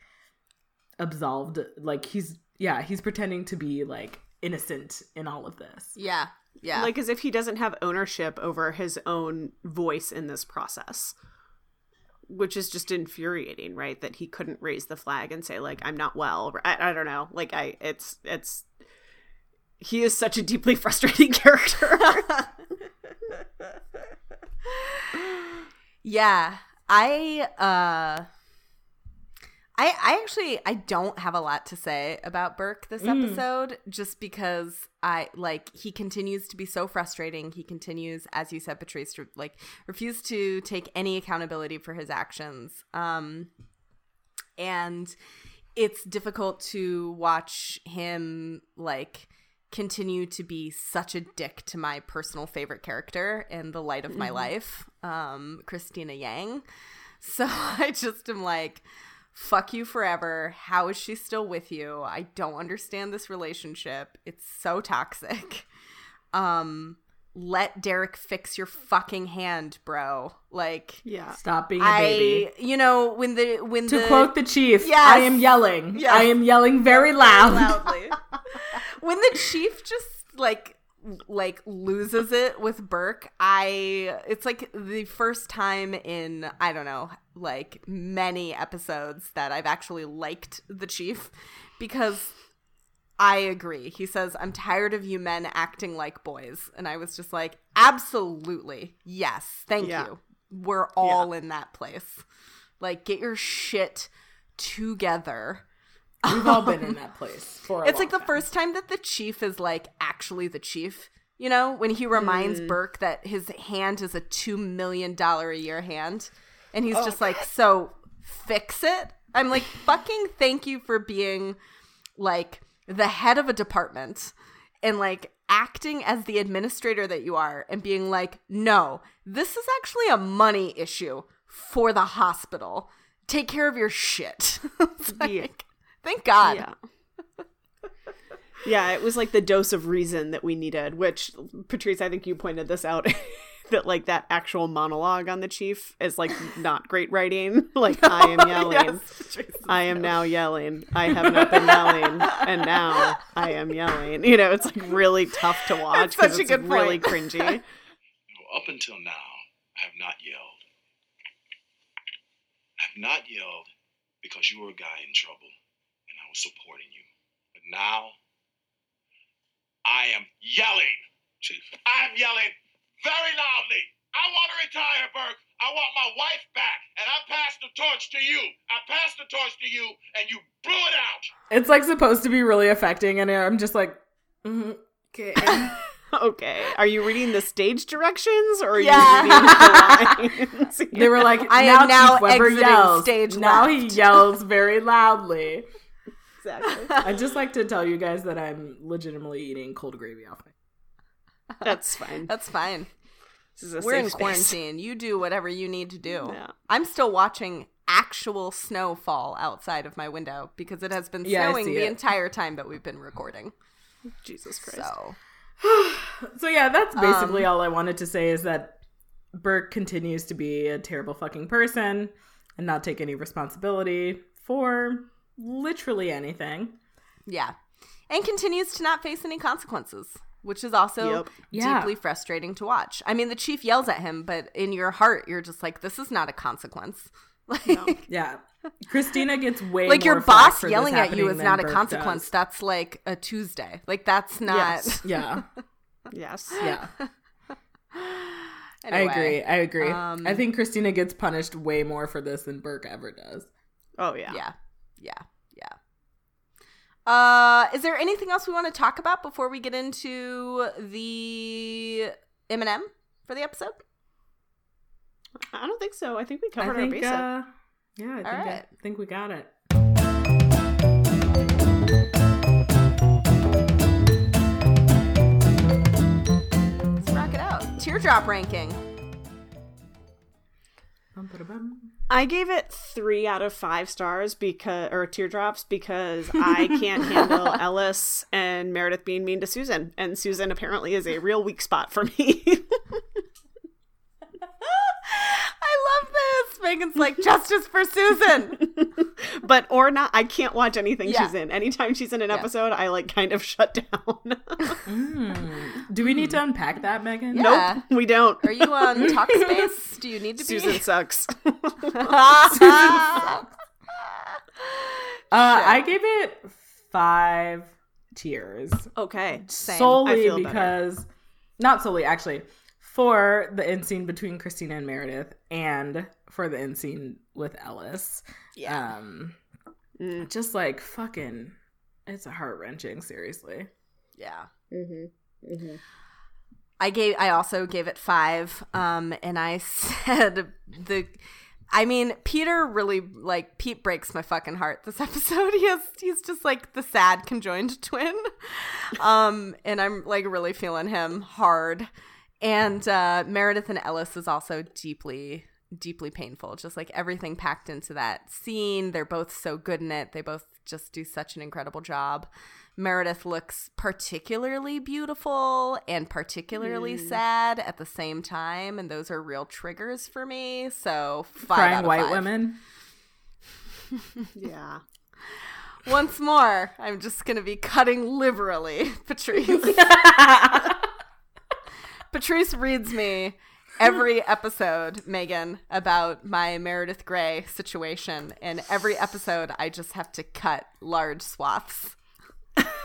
absolved like he's yeah he's pretending to be like innocent in all of this yeah yeah Like as if he doesn't have ownership over his own voice in this process. Which is just infuriating, right? That he couldn't raise the flag and say, like, I'm not well. I, I don't know. Like I it's it's he is such a deeply frustrating character. Yeah, I uh I, I actually I don't have a lot to say about Burke this Mm. episode just because I like he continues to be so frustrating. He continues, as you said, Patrice, to like refuse to take any accountability for his actions. Um and it's difficult to watch him like continue to be such a dick to my personal favorite character in the light of my life, um, Cristina Yang. So I just am like, fuck you forever. How is she still with you? I don't understand this relationship. It's so toxic. Um, let Derek fix your fucking hand, bro. Like, Yeah. Stop being a I, baby. you know, when the when To the quote the chief, Yes. I am yelling. Yes. I am yelling very loud. loudly. when the chief just like like loses it with Burke, I it's like the first time in I don't know, like many episodes that I've actually liked the chief because I agree. He says, "I'm tired of you men acting like boys." And I was just like, "Absolutely. Yes. Thank Yeah. you. We're all in that place. Like get your shit together." We've all been in that place for. A It's like the time. first time that the chief is like actually the chief. You know, when he reminds Mm. Burke that his hand is a two million dollar a year hand, and he's Oh. just like, "So fix it." I'm like, "Fucking thank you for being like the head of a department and like acting as the administrator that you are, and being like, no, this is actually a money issue for the hospital. Take care of your shit." It's like, Thank God. Yeah. yeah, it was like the dose of reason that we needed, which Patrice, I think you pointed this out that like that actual monologue on the chief is like not great writing. Like I am yelling. I am now yelling. I have not been yelling, and now I am yelling. You know, it's like really tough to watch It's such because a it's good really point. cringy. Well, up until now, I have not yelled. I have not yelled because you were a guy in trouble and I was supporting you. But now, I am yelling, Chief. I'm yelling very loudly. I want to retire, Burke. I want my wife back, and I pass the torch to you. I pass the torch to you, and you blew it out. It's like supposed to be really affecting, and I'm just like, mhm, okay. Okay, are you reading the stage directions or are Yeah. you reading the lines? They were like, I now am now Chief Weber exiting yells. stage now left." he yells very loudly. Exactly. I'd just like to tell you guys that I'm legitimately eating cold gravy off my. That's fine. That's fine. This is a We're in space. quarantine. You do whatever you need to do. Yeah. I'm still watching actual snow fall outside of my window because it has been Yeah, snowing see the it. entire time that we've been recording. Jesus Christ. So So yeah, that's basically Um, all I wanted to say is that Burke continues to be a terrible fucking person and not take any responsibility for literally anything. yeah, and continues to not face any consequences, which is also Yep. Yeah. deeply frustrating to watch. I mean, the chief yells at him, but in your heart, you're just like, "This is not a consequence." Like, Yeah. Cristina gets way more. like your more flack boss for yelling at you is not a Burke consequence. does. That's like a Tuesday. Like that's not. Yes. Yeah. Yes. Yeah. I agree. I agree. um, I think Cristina gets punished way more for this than Burke ever does. Oh yeah. Yeah. Yeah. Yeah. Uh, is there anything else we want to talk about before we get into the M&M for the episode? I don't think so. I think we covered I think, our basic. uh, yeah, I think, I think we got it. Let's rock it out. Teardrop ranking. Bum, ba, da, bum. I gave it three out of five stars because, or teardrops, because I can't handle Ellis and Meredith being mean to Susan, and Susan apparently is a real weak spot for me. I love this. Megan's like justice for Susan. but or not, I can't watch anything Yeah. she's in. Anytime she's in an Yeah. episode, I like kind of shut down. Mm. Do we need to unpack that, Megan? Yeah. nope, we don't. Are you on talk space? Do you need to be? Susan sucks. Uh, I gave it five tears okay. Same. I solely feel better. because, not solely actually, for the end scene between Cristina and Meredith, and for the end scene with Ellis. Yeah. Um, Mm. Just like fucking, it's a heart wrenching. Seriously. Yeah. Mm-hmm. Mm-hmm. I gave I also gave it 5 um and I said the I mean Peter really like Pete breaks my fucking heart this episode. He has he's just like the sad conjoined twin. Um and I'm like really feeling him hard. And uh Meredith and Ellis is also deeply deeply painful. Just like everything packed into that scene. They're both so good in it. They both just do such an incredible job. Meredith looks particularly beautiful and particularly mm. sad at the same time, and those are real triggers for me. So five Crying out of white five. women. Yeah. Once more, I'm just gonna be cutting liberally, Patrice. Patrice reads me every episode, Megan, about my Meredith Grey situation, and every episode I just have to cut large swaths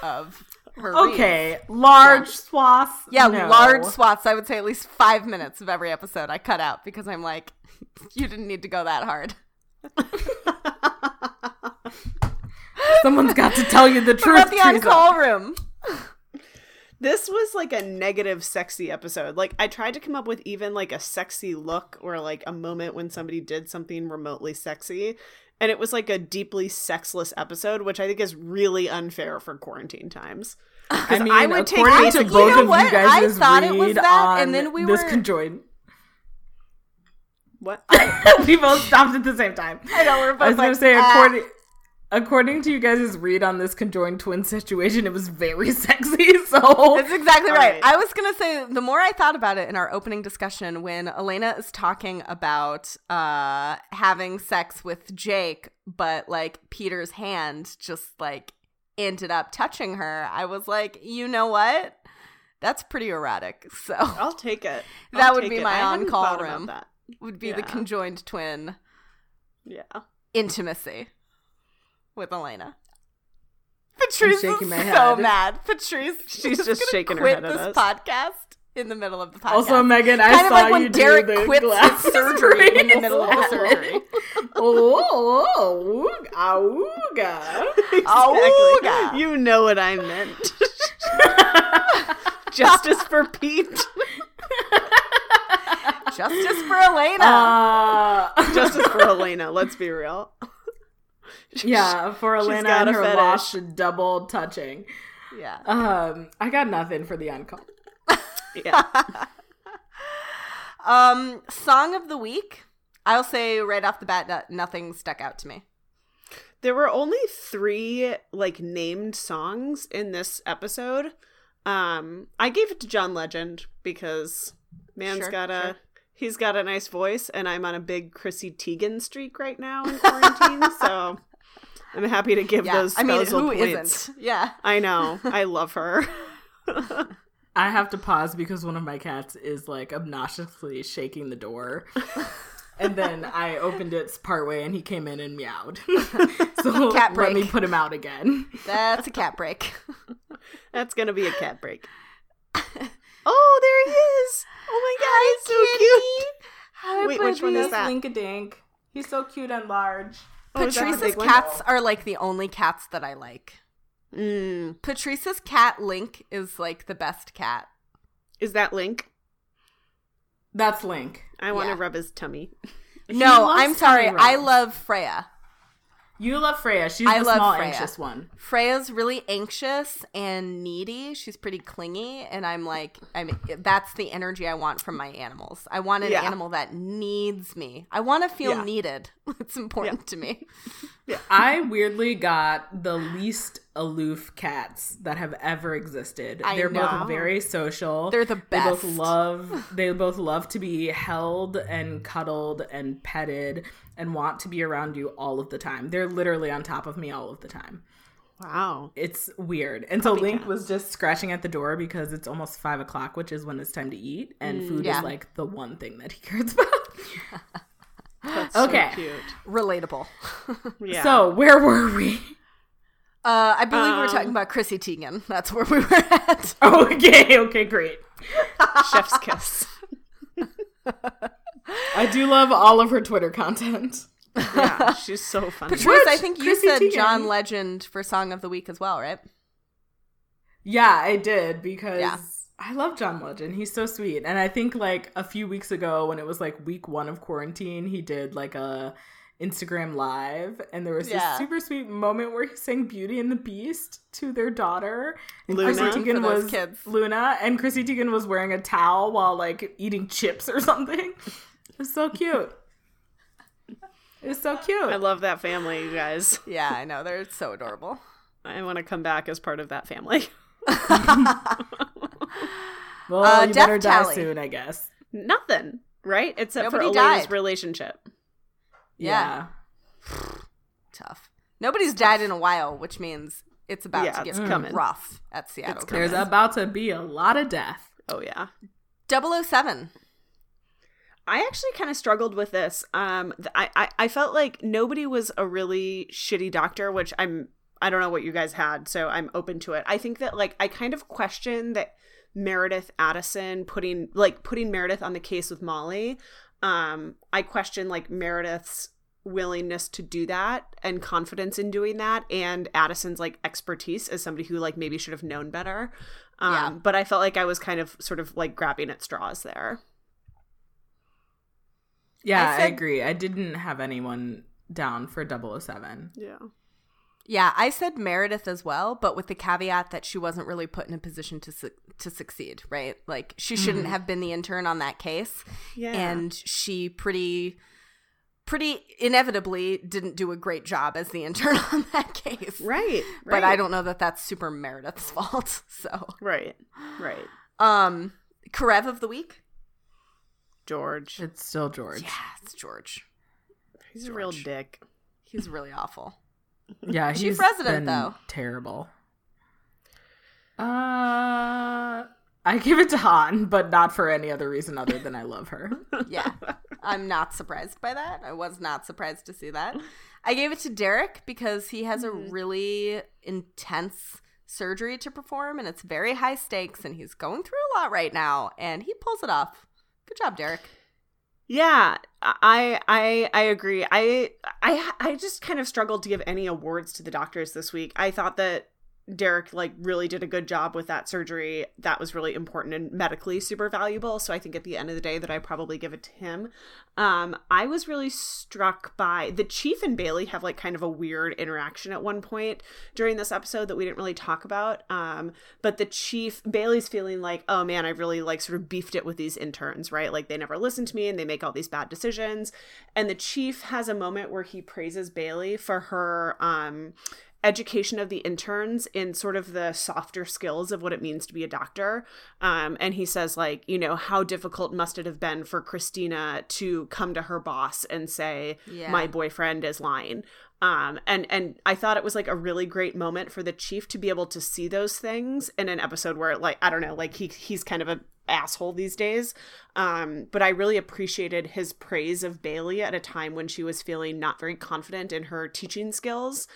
of her. reads. Okay, large swaths. Yeah, No. large swaths. I would say at least five minutes of every episode I cut out because I'm like, you didn't need to go that hard. Someone's got to tell you the What truth. about the on-call room? This was like a negative sexy episode. Like I tried to come up with even like a sexy look or like a moment when somebody did something remotely sexy. And it was like a deeply sexless episode, which I think is really unfair for quarantine times. I mean, I would take according basic- to You both know of what? you guys' I thought it was that, and then we this were- conjoined. What? we both stopped at the same time. I know we're both I was like, gonna say, "Ah." according according to you guys' read on this conjoined twin situation, it was very sexy. So That's exactly All right. right. I was gonna say the more I thought about it in our opening discussion, when Elena is talking about uh having sex with Jake, but like Peter's hand just like ended up touching her, I was like, you know what? That's pretty erotic. So I'll take it. That I'll would be it. my I on-call thought about room. That. would be the conjoined twin Yeah. intimacy with Elena. Patrice is my so head. mad. Patrice, She's is just gonna shaking her head at this us. podcast in the middle of the podcast. also, Megan, I kind of saw like when you Derek do the quits glass his surgery in the middle of the surgery. oh, auga. Auga. You know what I meant. Justice for Pete. Justice for Elena. Uh, Justice for Elena. Let's be real. yeah, for She's Elena and her fetish. lost double touching. yeah. Um, I got nothing for the uncall. Yeah. Um, song of the week. I'll say right off the bat, that nothing stuck out to me. There were only three like named songs in this episode. Um, I gave it to John Legend because man's Sure, got a sure. he's got a nice voice, and I'm on a big Chrissy Teigen streak right now in quarantine, so I'm happy to give Yeah, those I mean, spousal who points. not Yeah. I know, I love her. I have to pause because one of my cats is like obnoxiously shaking the door. and then I opened it partway and he came in and meowed. so Cat let me put him out again. That's a cat break. That's gonna be a cat break. oh, there he is! Oh my god, he's so cute. Wait, which one is that? Linkadink. He's so cute and large. Oh, is that the Patrice's big one? cats are like the only cats that I like. Mm. Patrice's cat Link is like the best cat. Is that Link? That's Link. I want to Yeah. rub his tummy. No, I'm sorry. I love Freya. You love Freya. She's I the love small, Freya. anxious one. Freya's really anxious and needy. She's pretty clingy, and I'm like, I'm. That's the energy I want from my animals. I want an Yeah. animal that needs me. I want to feel Yeah. needed. It's important to me. I weirdly got the least aloof cats that have ever existed. I They're know. both very social. They're the They both love they both love to be held and cuddled and petted and want to be around you all of the time. They're literally on top of me all of the time. Wow. It's weird. And so Link cats. was just scratching at the door because it's almost five o'clock, which is when it's time to eat, and food Mm, yeah. is like the one thing that he cares about. That's Okay. so cute. Relatable. Yeah. So where were we? Uh, I believe we were Um, talking about Chrissy Teigen. That's where we were at. Okay, okay, great. chef's kiss. I do love all of her Twitter content. Yeah, she's so funny. Patrice, I think you Chrissy said Teigen. John Legend for Song of the Week as well, right? Yeah, I did because Yeah. I love John Legend. He's so sweet. And I think like a few weeks ago when it was like week 1 of quarantine, he did like a Instagram live and there was Yeah. this super sweet moment where he sang Beauty and the Beast to their daughter. And Luna? Chrissy Teigen was kids. Luna and Chrissy Teigen was wearing a towel while like eating chips or something. It was so cute. It was so cute. I love that family, you guys. Yeah, I know. They're so adorable. I want to come back as part of that family. well, Uh, you Death better die soon, I guess. Nothing, right? Except Nobody for Elena's died. relationship. Yeah. Tough. Nobody's died in a while, which means it's about Yeah, to get coming. rough at Seattle. There's about to be a lot of death. Oh yeah. 007. I actually kind of struggled with this. Um, I, I I felt like nobody was a really shitty doctor, which I'm I don't know what you guys had, so I'm open to it. I think that like I kind of question that Meredith Addison putting like putting Meredith on the case with Molly. Um, I question like Meredith's willingness to do that and confidence in doing that and Addison's like expertise as somebody who like maybe should have known better. Um, Yeah. but I felt like I was kind of sort of like grabbing at straws there. Yeah, I I, agree. I didn't have anyone down for 007. Yeah. Yeah, I said Meredith as well, but with the caveat that she wasn't really put in a position to su- to succeed, right? Like she shouldn't have been the intern on that case, Yeah. and she pretty pretty inevitably didn't do a great job as the intern on that case. Right. But I don't know that that's super Meredith's fault. So, Right. Right. um, Karev of the week. George. It's still George. Yeah, it's George. He's a real dick. He's really awful. Yeah, Chief he's Resident, been though. terrible. Uh, I give it to Han, but not for any other reason other than I love her. Yeah. I'm not surprised by that. I was not surprised to see that. I gave it to Derek because he has a really intense surgery to perform and it's very high stakes and he's going through a lot right now and he pulls it off. Good job, Derek. Yeah, I I I agree. I I I just kind of struggled to give any awards to the doctors this week. I thought that Derek like really did a good job with that surgery. That was really important and medically super valuable. So I think at the end of the day that I probably give it to him. Um I was really struck by the chief and Bailey have like kind of a weird interaction at one point during this episode that we didn't really talk about. Um but the chief Bailey's feeling like, "Oh man, I've really like sort of beefed it with these interns, right? Like they never listen to me and they make all these bad decisions." And the chief has a moment where he praises Bailey for her um education of the interns in sort of the softer skills of what it means to be a doctor. Um, and he says, like, you know, how difficult must it have been for Cristina to come to her boss and say, Yeah. my boyfriend is lying. Um, and and I thought it was like a really great moment for the chief to be able to see those things in an episode where, like, I don't know, like he he's kind of a asshole these days. Um, but I really appreciated his praise of Bailey at a time when she was feeling not very confident in her teaching skills.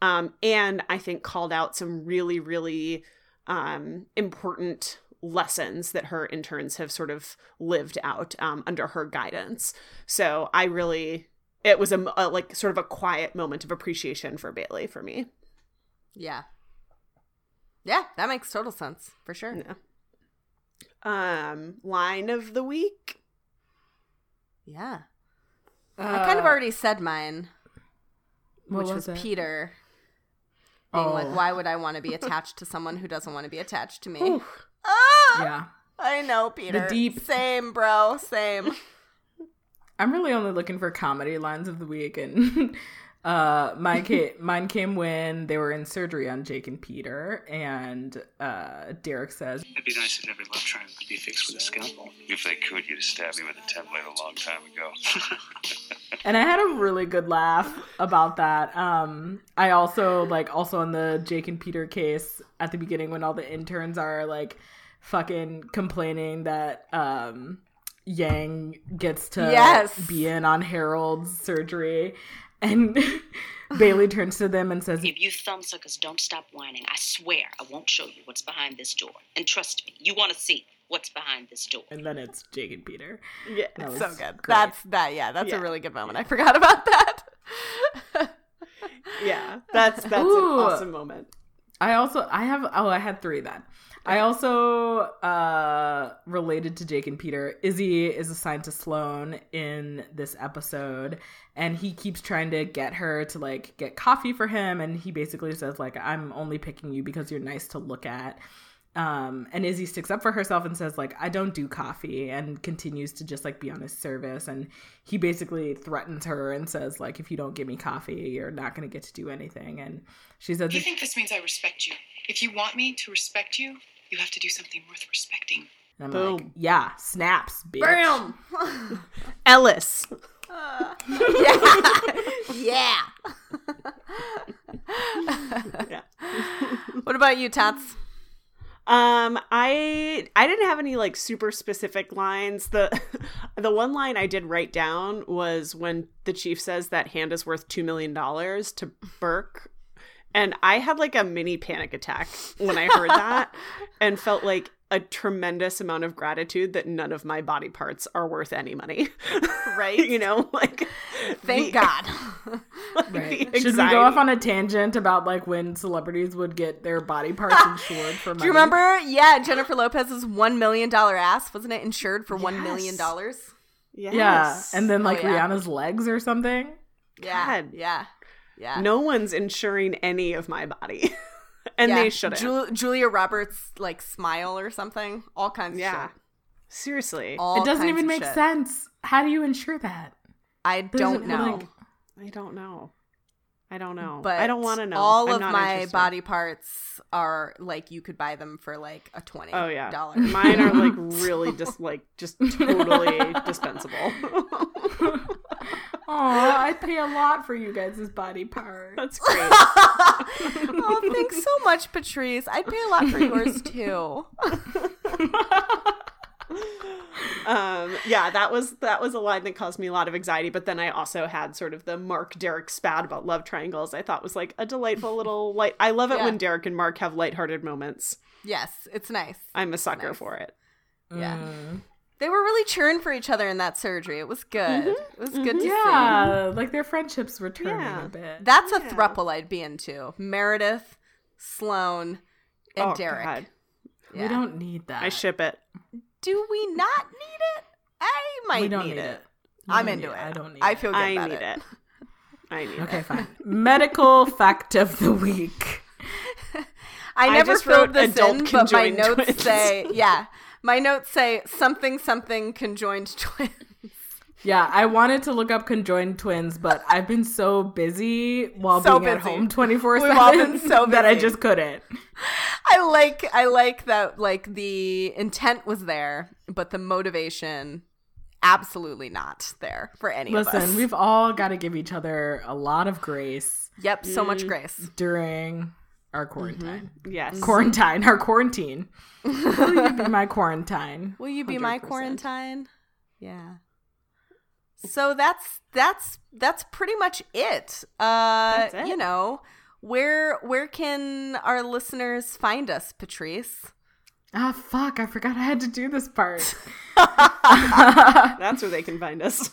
Um, and I think called out some really, really um, important lessons that her interns have sort of lived out um, under her guidance. So I really, it was a, a like sort of a quiet moment of appreciation for Bailey for me. Yeah. Yeah, that makes total sense for sure. Yeah. Um, line of the week. Yeah. I kind of Uh, already said mine, which was, it? Peter. Being like, Oh. why would I want to be attached to someone who doesn't want to be attached to me? Ah! Yeah. I know, Peter. The deep- Same, bro. Same. I'm really only looking for comedy lines of the week, and uh, mine came, mine came when they were in surgery on Jake and Peter, and uh, Derek says, It'd be nice if every love triangle could be fixed with a scalpel. If they could, you'd have stabbed me with a template a long time ago. and I had a really good laugh about that. Um, I also like also on the Jake and Peter case at the beginning when all the interns are like fucking complaining that um Yang gets to Yes. be in on Harold's surgery, and Bailey turns to them and says, If you thumbsuckers don't stop whining, I swear I won't show you what's behind this door. And trust me, you want to see what's behind this door. and then it's Jake and Peter. Yeah. That so good. great. That's that. Yeah, that's Yeah. a really good moment. I forgot about that. yeah, that's that's Ooh. an awesome moment. I also I have oh I had three then. I also uh related to Jake and Peter. Izzie is assigned to Sloan in this episode and he keeps trying to get her to like get coffee for him and he basically says like I'm only picking you because you're nice to look at. Um and Izzie sticks up for herself and says like I don't do coffee and continues to just like be on his service and he basically threatens her and says like if you don't give me coffee you're not going to get to do anything and she says You think this means I respect you? If you want me to respect you, you have to do something worth respecting. And I'm Boom. like, yeah, snaps, bitch. Bam. Ellis. yeah. Yeah. What about you, Tats? Um, I I didn't have any like super specific lines. The the one line I did write down was when the chief says that hand is worth two million dollars to Burke. And I had like a mini panic attack when I heard that and felt like a tremendous amount of gratitude that none of my body parts are worth any money. Right. you know, like Thank the- God. Right. Should we go off on a tangent about like when celebrities would get their body parts insured for money? Do you remember? Yeah, Jennifer Lopez's one million dollar ass wasn't it insured for one million Yes. dollars? Yes. Yeah, and then Oh, like yeah. Rihanna's legs or something. Yeah, God. yeah, yeah. no one's insuring any of my body. and Yeah. they shouldn't. Ju- Julia Roberts like smile or something. All kinds yeah. of shit. Seriously. All it doesn't kinds even of make shit. sense. How do you insure that? I don't Doesn't, know. like- I don't know. I don't know. but I don't want to know. All I'm of my interested. body parts are like you could buy them for like a twenty. Oh yeah. dollar. Mine are like really just like just totally dispensable. Oh, I pay a lot for you guys' body parts. That's great. oh, thanks so much, Patrice. I'd pay a lot for yours too. um yeah, that was that was a line that caused me a lot of anxiety, but then I also had sort of the Mark Derek spat about love triangles. I thought was like a delightful little light. I love it Yeah. when Derek and Mark have lighthearted moments. yes, it's nice. I'm a sucker Nice. for it. Yeah. Mm. They were really cheering for each other in that surgery. It was good. Mm-hmm. It was good mm-hmm. to see. Yeah, like their friendships were turning Yeah. a bit. That's a Yeah. thruple I'd be into. Meredith, Sloan, and Oh, Derek. God. We don't need that. I ship it. Do we not need it? I might We don't need, need it. it. I'm don't into it. it. I don't need I it. feel good I about need it. I need Okay, it. fine. Medical fact of the week. I I never just filled wrote this adult in, but my notes twins. say, yeah, my notes say something something conjoined twins. Yeah, I wanted to look up conjoined twins, but I've been so busy while So being at home 24 We've all been 7 so that I just couldn't. I like I like that like the intent was there, but the motivation absolutely not there for any of us. Listen, we've all got to give each other a lot of grace Yep, so Mm. much grace. during our quarantine. Yes. Quarantine, our quarantine. Will you be my quarantine? Will you be my 100%. quarantine? Yeah. So that's that's that's pretty much it. Uh it. you know, where where can our listeners find us, Patrice? Ah, fuck, I forgot I had to do this part. That's where they can find us.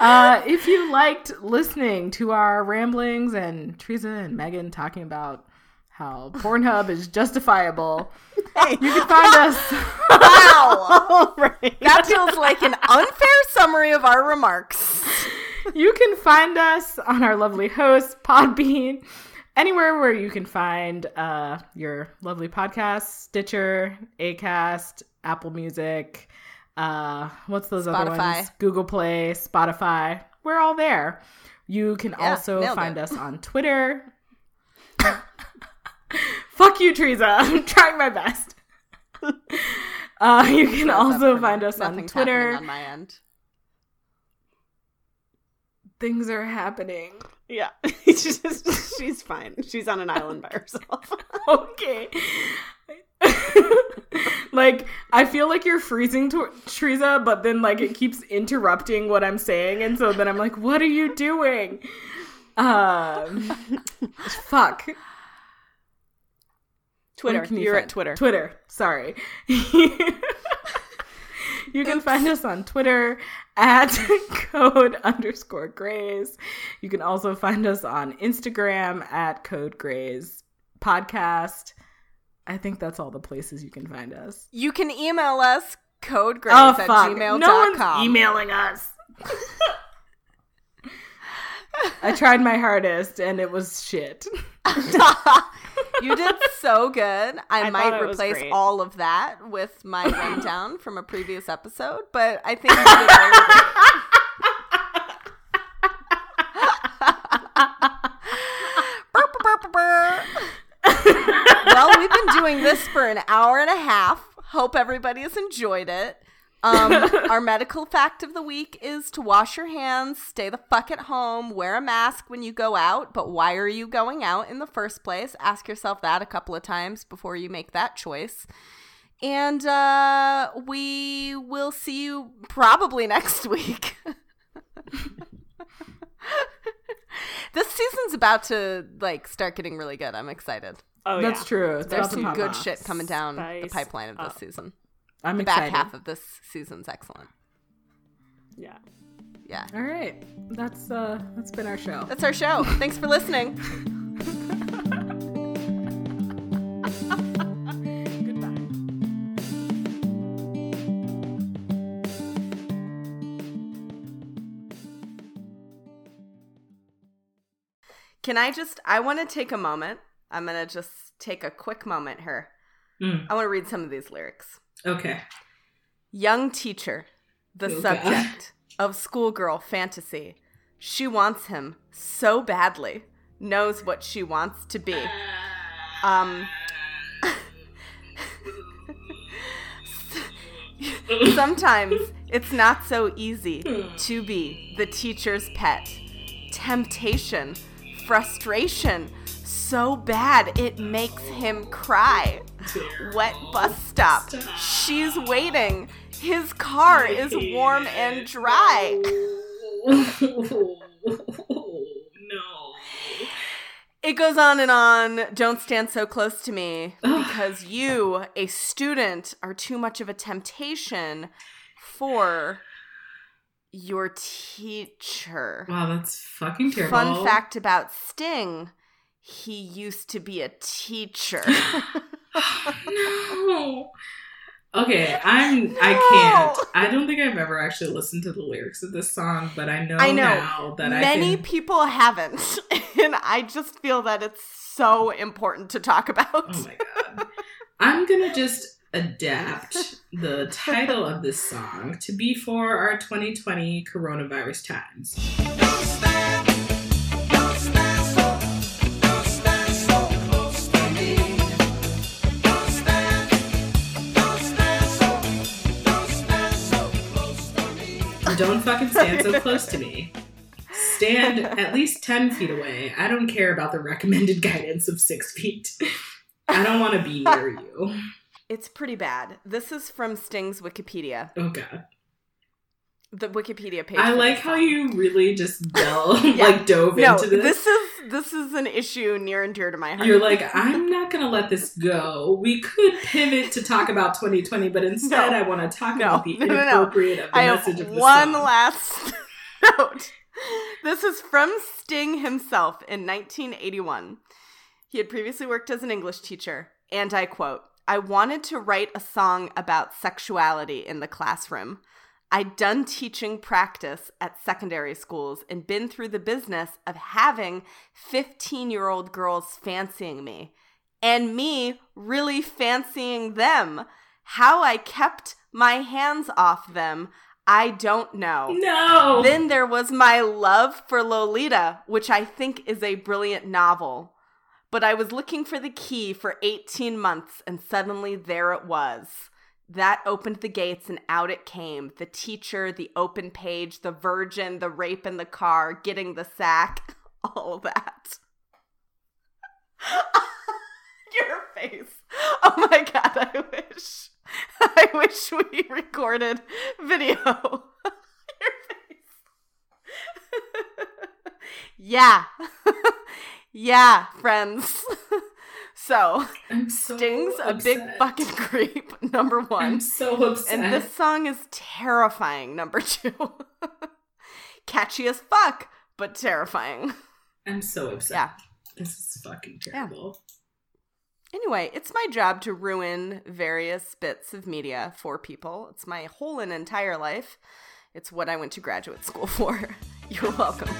Uh, if you liked listening to our ramblings and Teresa and Megan talking about how Pornhub is justifiable, hey. you can find us. Wow. Right. that feels like an unfair summary of our remarks. you can find us on our lovely host, Podbean, anywhere where you can find uh, your lovely podcast, Stitcher, Acast, Apple Music. Uh, what's those other ones? Google Play, Spotify. We're all there. You can Yeah, also find it. us on Twitter. Fuck you, Teresa. I'm trying my best. Uh, you can How's that also find us on Twitter. on my end. Things are happening. Yeah. she's, just, she's fine. She's on an island by herself. okay. like I feel like you're freezing to- Teresa, but then like it keeps interrupting what I'm saying, and so then I'm like, "What are you doing?" Um, fuck. Twitter. You You're find- at Twitter. Twitter. Sorry. You can find us on Twitter at code underscore grays. You can also find us on Instagram at code grays podcast. I think that's all the places you can find us. You can email us codegrace Oh, at fuck. gmail.com. No one's emailing us. I tried my hardest and it was shit. you did so good. I, I might thought it was replace all of that with my rundown from a previous episode, but I think you did really great. Burr, burr, burr, burr. well, we've been doing this for an hour and a half. Hope everybody has enjoyed it. Um, our medical fact of the week is to wash your hands, stay the fuck at home, wear a mask when you go out. But why are you going out in the first place? Ask yourself that a couple of times before you make that choice. And uh, we will see you probably next week. this season's about to like start getting really good. I'm excited. Oh, That's yeah. true. It's There's some pop good off. shit coming down the pipeline of this up. season. I'm the excited. back half of this season's excellent. Yeah. Yeah. All right. That's uh that's been our show. That's our show. Thanks for listening. Goodbye. Can I just I want to take a moment. I'm going to just take a quick moment here. Mm. I want to read some of these lyrics. Okay. Young teacher, the subject of schoolgirl fantasy. She wants him so badly, knows what she wants to be. Um Sometimes it's not so easy to be the teacher's pet. Temptation, frustration, so bad it makes him cry. Wet bus stop. She's waiting. His car is warm and dry. no. It goes on and on. Don't stand so close to me because you, a student, are too much of a temptation for your teacher. Wow, that's fucking terrible. Fun fact about Sting he used to be a teacher. no. Okay, I'm. I can't. I don't think I've ever actually listened to the lyrics of this song, but I know, I know. now that Many I can. people haven't. And I just feel that it's so important to talk about. Oh my god! I'm gonna just adapt the title of this song to be for our 2020 coronavirus times. Fucking stand so close to me. Stand at least 10 feet away. I don't care about the recommended guidance of six feet. I don't want to be near you. It's pretty bad. This is from Sting's Wikipedia. Oh god. The Wikipedia page. I like how you really just del- Yeah. like dove No, into this. this is this is an issue near and dear to my heart. You're like, I'm not gonna let this go. We could pivot to talk about 2020, but instead No. I want to talk No. about the No, inappropriate of the I have message of the one song. last note. This is from Sting himself in 1981. He had previously worked as an English teacher, and I quote, I wanted to write a song about sexuality in the classroom. I'd done teaching practice at secondary schools and been through the business of having 15 year old girls fancying me and me really fancying them. How I kept my hands off them, I don't know. No. Then there was my love for Lolita, which I think is a brilliant novel. But I was looking for the key for 18 months, and suddenly there it was. That opened the gates, and out it came. The teacher, the open page, the virgin, the rape in the car, getting the sack, all that. Your face. Oh my god, I wish. I wish we recorded video. Your face. yeah. yeah, friends. So, so Sting's a big fucking creep, number one. I'm so upset. And this song is terrifying, number two. Catchy as fuck, but terrifying. I'm so upset. Yeah. This is fucking terrible. Anyway, it's my job to ruin various bits of media for people. It's my whole and entire life. It's what I went to graduate school for. You're welcome.